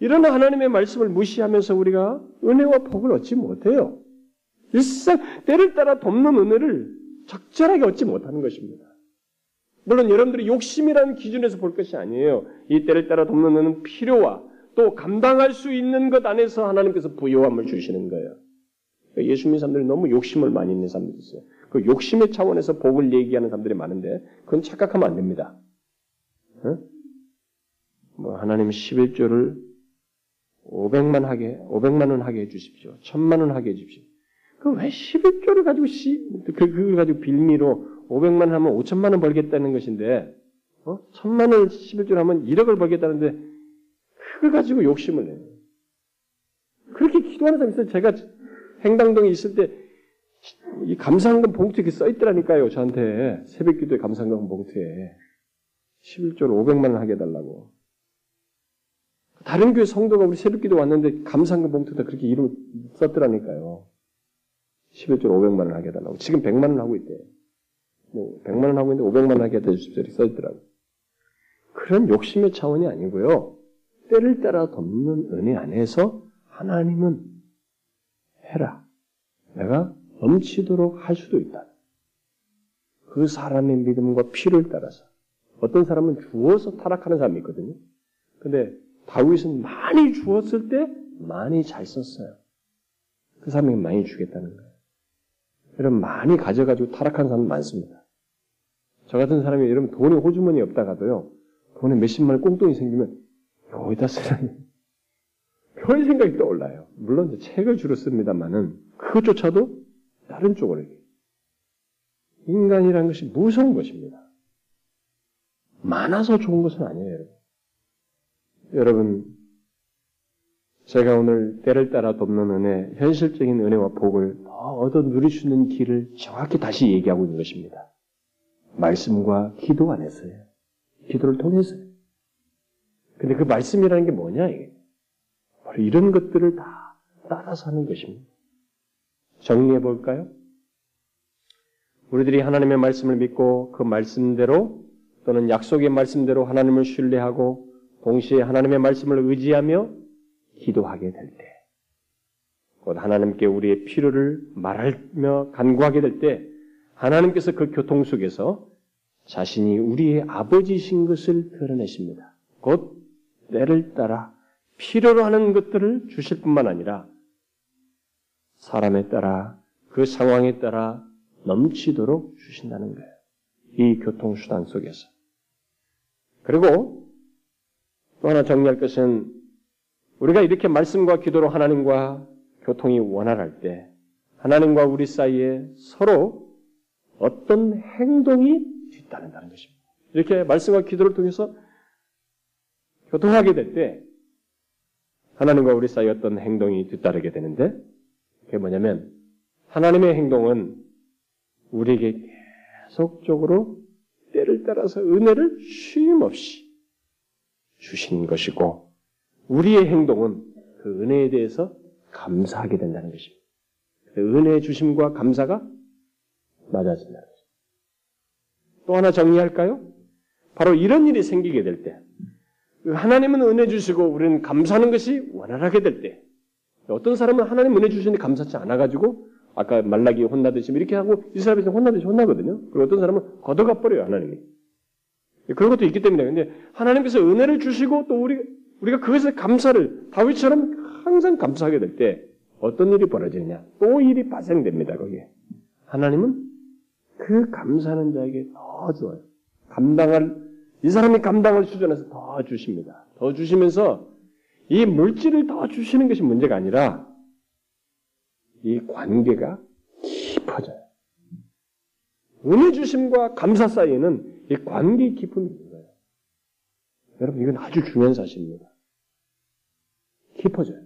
이런 하나님의 말씀을 무시하면서 우리가 은혜와 복을 얻지 못해요. 일상 때를 따라 돕는 은혜를 적절하게 얻지 못하는 것입니다. 물론 여러분들이 욕심이라는 기준에서 볼 것이 아니에요. 이 때를 따라 돕는 은혜는 필요와 또 감당할 수 있는 것 안에서 하나님께서 부여함을 주시는 거예요. 예수 믿는 사람들이 너무 욕심을 많이 있는 사람들이 있어요. 그 욕심의 차원에서 복을 얘기하는 사람들이 많은데 그건 착각하면 안 됩니다. 어? 뭐 하나님 11조를 500만 하게 500만 원 하게 해 주십시오. 1000만 원 하게 해 주십시오. 그왜 11조를 가지고 시, 그, 그걸 가지고 빌미로 500만 원 하면 5천만 원 벌겠다는 것인데, 어? 1000만 원 11조를 하면 1억을 벌겠다는데, 그걸 가지고 욕심을 내요. 그렇게 기도하는 사람이 있어요. 제가 행당동에 있을 때, 이 감사한금 봉투에 이렇게 써있더라니까요, 저한테. 새벽 기도에 감사한금 봉투에. 11조를 500만 원 하게 해달라고. 다른 교회 성도가 우리 새벽 기도 왔는데 감사한금 봉투에다 그렇게 이름 썼더라니까요. 11조 500만 원 하게 해달라고. 지금 100만 원 하고 있대. 뭐 100만 원 하고 있는데 500만 원 하게 해주십시오. 이렇게 써있더라고. 그런 욕심의 차원이 아니고요. 때를 따라 덮는 은혜 안에서 하나님은 해라. 내가 넘치도록 할 수도 있다. 그 사람의 믿음과 피를 따라서. 어떤 사람은 주어서 타락하는 사람이 있거든요. 근데 다윗은 많이 주었을 때 많이 잘 썼어요. 그 사람에게 많이 주겠다는 거예요. 여러분 많이 가져가지고 타락한 사람 많습니다. 저 같은 사람이 여러분 돈이 호주머니 없다가도요. 돈에 몇십만 원 꽁돈이 생기면 여기다 쓰라니 <laughs> 별 생각이 떠올라요. 물론 책을 주로 씁니다만은 그것조차도 다른 쪽으로 인간이라는 것이 무서운 것입니다. 많아서 좋은 것은 아니에요, 여러분. 제가 오늘 때를 따라 돕는 은혜, 현실적인 은혜와 복을 더 얻어 누릴 수 있는 길을 정확히 다시 얘기하고 있는 것입니다. 말씀과 기도 안에서요. 기도를 통해서요. 근데 그 말씀이라는 게 뭐냐, 이게? 바로 이런 것들을 다 따라서 하는 것입니다. 정리해 볼까요? 우리들이 하나님의 말씀을 믿고 그 말씀대로 또는 약속의 말씀대로 하나님을 신뢰하고 동시에 하나님의 말씀을 의지하며 기도하게 될 때, 곧 하나님께 우리의 필요를 말하며 간구하게 될 때, 하나님께서 그 교통 속에서 자신이 우리의 아버지신 것을 드러내십니다. 곧 때를 따라 필요로 하는 것들을 주실 뿐만 아니라 사람에 따라 그 상황에 따라 넘치도록 주신다는 거예요. 이 교통수단 속에서. 그리고 또 하나 정리할 것은 우리가 이렇게 말씀과 기도로 하나님과 교통이 원활할 때 하나님과 우리 사이에 서로 어떤 행동이 뒤따른다는 것입니다. 이렇게 말씀과 기도를 통해서 교통하게 될 때 하나님과 우리 사이에 어떤 행동이 뒤따르게 되는데 그게 뭐냐면 하나님의 행동은 우리에게 계속적으로 때를 따라서 은혜를 쉼 없이 주신 것이고 우리의 행동은 그 은혜에 대해서 감사하게 된다는 것입니다. 그 은혜의 주심과 감사가 맞아진다는 것입니다. 또 하나 정리할까요? 바로 이런 일이 생기게 될 때, 그 하나님은 은혜 주시고 우리는 감사하는 것이 원활하게 될 때, 어떤 사람은 하나님 은혜 주시는데 감사치 않아가지고 아까 말라기 혼나듯이 이렇게 하고 이스라엘에서 혼나듯이 혼나거든요. 그리고 어떤 사람은 걷어가 버려요 하나님이. 그런 것도 있기 때문에. 근데 하나님께서 은혜를 주시고 또 우리 우리가 그것에 감사를 다윗처럼 항상 감사하게 될 때 어떤 일이 벌어지느냐? 또 일이 발생됩니다 거기에. 하나님은 그 감사하는 자에게 더 줘요. 감당할 이 사람이 감당할 수준에서 더 주십니다. 더 주시면서 이 물질을 더 주시는 것이 문제가 아니라 이 관계가 깊어져요. 은혜 주심과 감사 사이에는 이 관계 깊음이 있는 거예요. 여러분 이건 아주 중요한 사실입니다. 깊어져요.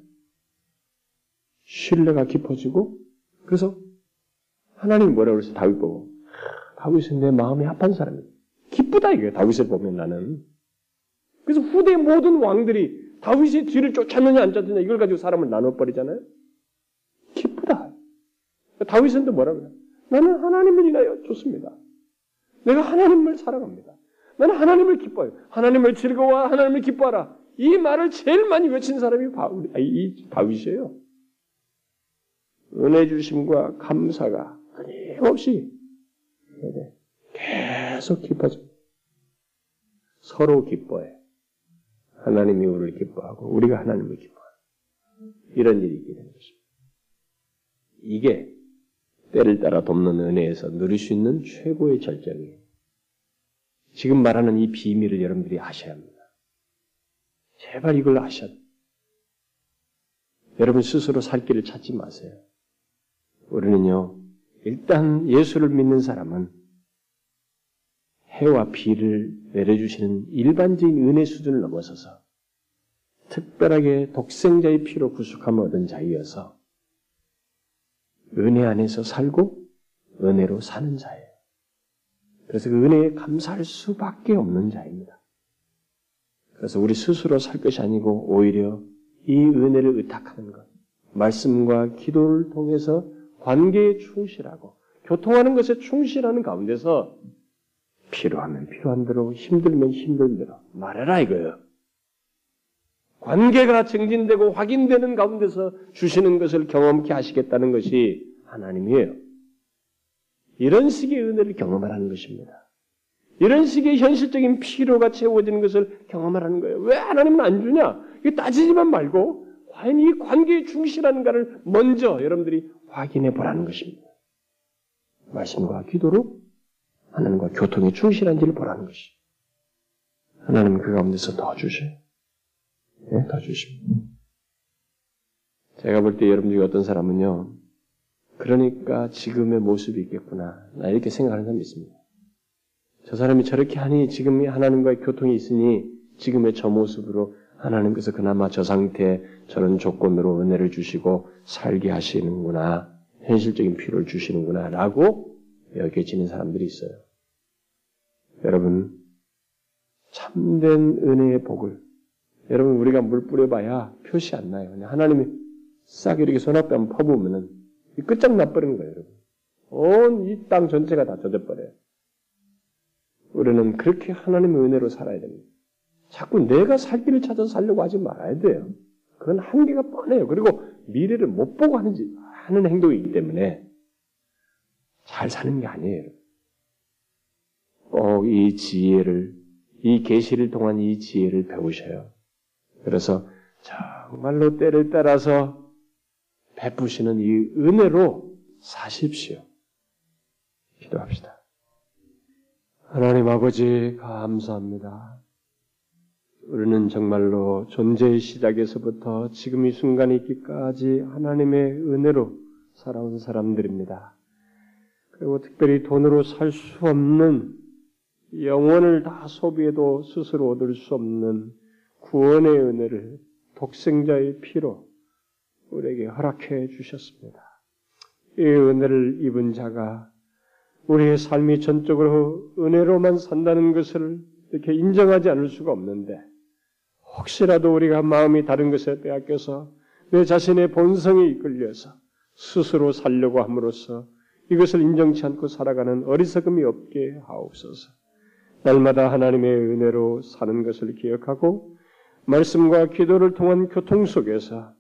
신뢰가 깊어지고 그래서 하나님 뭐라고 그랬어요? 다윗 보고 다윗은 내 마음이 합한 사람이에요. 기쁘다 이거예요. 다윗을 보면 나는. 그래서 후대 모든 왕들이 다윗의 뒤를 쫓았느냐 안 쫓았느냐 이걸 가지고 사람을 나눠버리잖아요. 기쁘다. 다윗은 또 뭐라고 해요? 나는 하나님을 인하여 좋습니다. 내가 하나님을 사랑합니다. 나는 하나님을 기뻐요. 하나님을 즐거워, 하나님을 기뻐하라. 이 말을 제일 많이 외친 사람이 바울, 이 다윗이에요. 은혜 주심과 감사가 끊임없이 계속 깊어져. 서로 기뻐해. 하나님이 우리를 기뻐하고 우리가 하나님을 기뻐하는 이런 일이 있게 되는 것입니다. 이게 때를 따라 돕는 은혜에서 누릴 수 있는 최고의 절정이에요. 지금 말하는 이 비밀을 여러분들이 아셔야 합니다. 제발 이걸 아셔야 돼요. 여러분 스스로 살 길을 찾지 마세요. 우리는요, 일단 예수를 믿는 사람은 해와 비를 내려주시는 일반적인 은혜 수준을 넘어서서 특별하게 독생자의 피로 구속함을 얻은 자이어서 은혜 안에서 살고 은혜로 사는 자예요. 그래서 그 은혜에 감사할 수밖에 없는 자입니다. 그래서 우리 스스로 살 것이 아니고 오히려 이 은혜를 의탁하는 것, 말씀과 기도를 통해서 관계에 충실하고 교통하는 것에 충실하는 가운데서 필요하면 필요한 대로 힘들면 힘든 대로 말해라 이거예요. 관계가 증진되고 확인되는 가운데서 주시는 것을 경험케 하시겠다는 것이 하나님이에요. 이런 식의 은혜를 경험하라는 것입니다. 이런 식의 현실적인 필요가 채워지는 것을 경험하라는 거예요. 왜 하나님은 안 주냐? 이게 따지지만 말고 과연 이 관계에 충실한가를 먼저 여러분들이 확인해 보라는 것입니다. 말씀과 기도로 하나님과 교통에 충실한지를 보라는 것이. 하나님은 그 가운데서 더 주셔요. 네, 더 주십니다. 제가 볼 때 여러분 중에 어떤 사람은요, 그러니까 지금의 모습이 있겠구나. 나 이렇게 생각하는 사람이 있습니다. 저 사람이 저렇게 하니 지금 하나님과의 교통이 있으니 지금의 저 모습으로 하나님께서 그나마 저 상태에 저런 조건으로 은혜를 주시고 살게 하시는구나. 현실적인 필요를 주시는구나. 라고 여겨지는 사람들이 있어요. 여러분, 참된 은혜의 복을 여러분 우리가 물 뿌려봐야 표시 안 나요. 하나님이 싹 이렇게 손 앞에 한번 퍼부으면은 끝장 나버리는 거예요, 여러분. 온 이 땅 전체가 다 젖어버려요. 우리는 그렇게 하나님의 은혜로 살아야 됩니다. 자꾸 내가 살 길을 찾아서 살려고 하지 말아야 돼요. 그건 한계가 뻔해요. 그리고 미래를 못 보고 하는, 하는 행동이기 때문에 잘 사는 게 아니에요. 꼭이 지혜를, 이 계시를 통한 이 지혜를 배우셔요. 그래서 정말로 때를 따라서 베푸시는 이 은혜로 사십시오. 기도합시다. 하나님 아버지 감사합니다. 우리는 정말로 존재의 시작에서부터 지금 이 순간에 있기까지 하나님의 은혜로 살아온 사람들입니다. 그리고 특별히 돈으로 살 수 없는 영혼을 다 소비해도 스스로 얻을 수 없는 구원의 은혜를 독생자의 피로 우리에게 허락해 주셨습니다. 이 은혜를 입은 자가 우리의 삶이 전적으로 은혜로만 산다는 것을 이렇게 인정하지 않을 수가 없는데 혹시라도 우리가 마음이 다른 것에 빼앗겨서 내 자신의 본성에 이끌려서 스스로 살려고 함으로써 이것을 인정치 않고 살아가는 어리석음이 없게 하옵소서. 날마다 하나님의 은혜로 사는 것을 기억하고 말씀과 기도를 통한 교통 속에서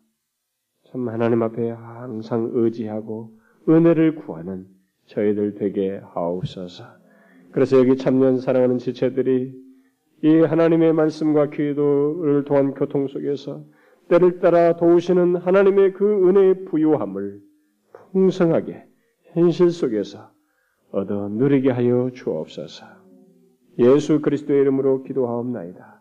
참 하나님 앞에 항상 의지하고 은혜를 구하는 저희들 되게 하옵소서. 그래서 여기 참여한 사랑하는 지체들이 이 하나님의 말씀과 기도를 통한 교통 속에서 때를 따라 도우시는 하나님의 그 은혜의 부요함을 풍성하게 현실 속에서 얻어 누리게 하여 주옵소서. 예수 그리스도의 이름으로 기도하옵나이다.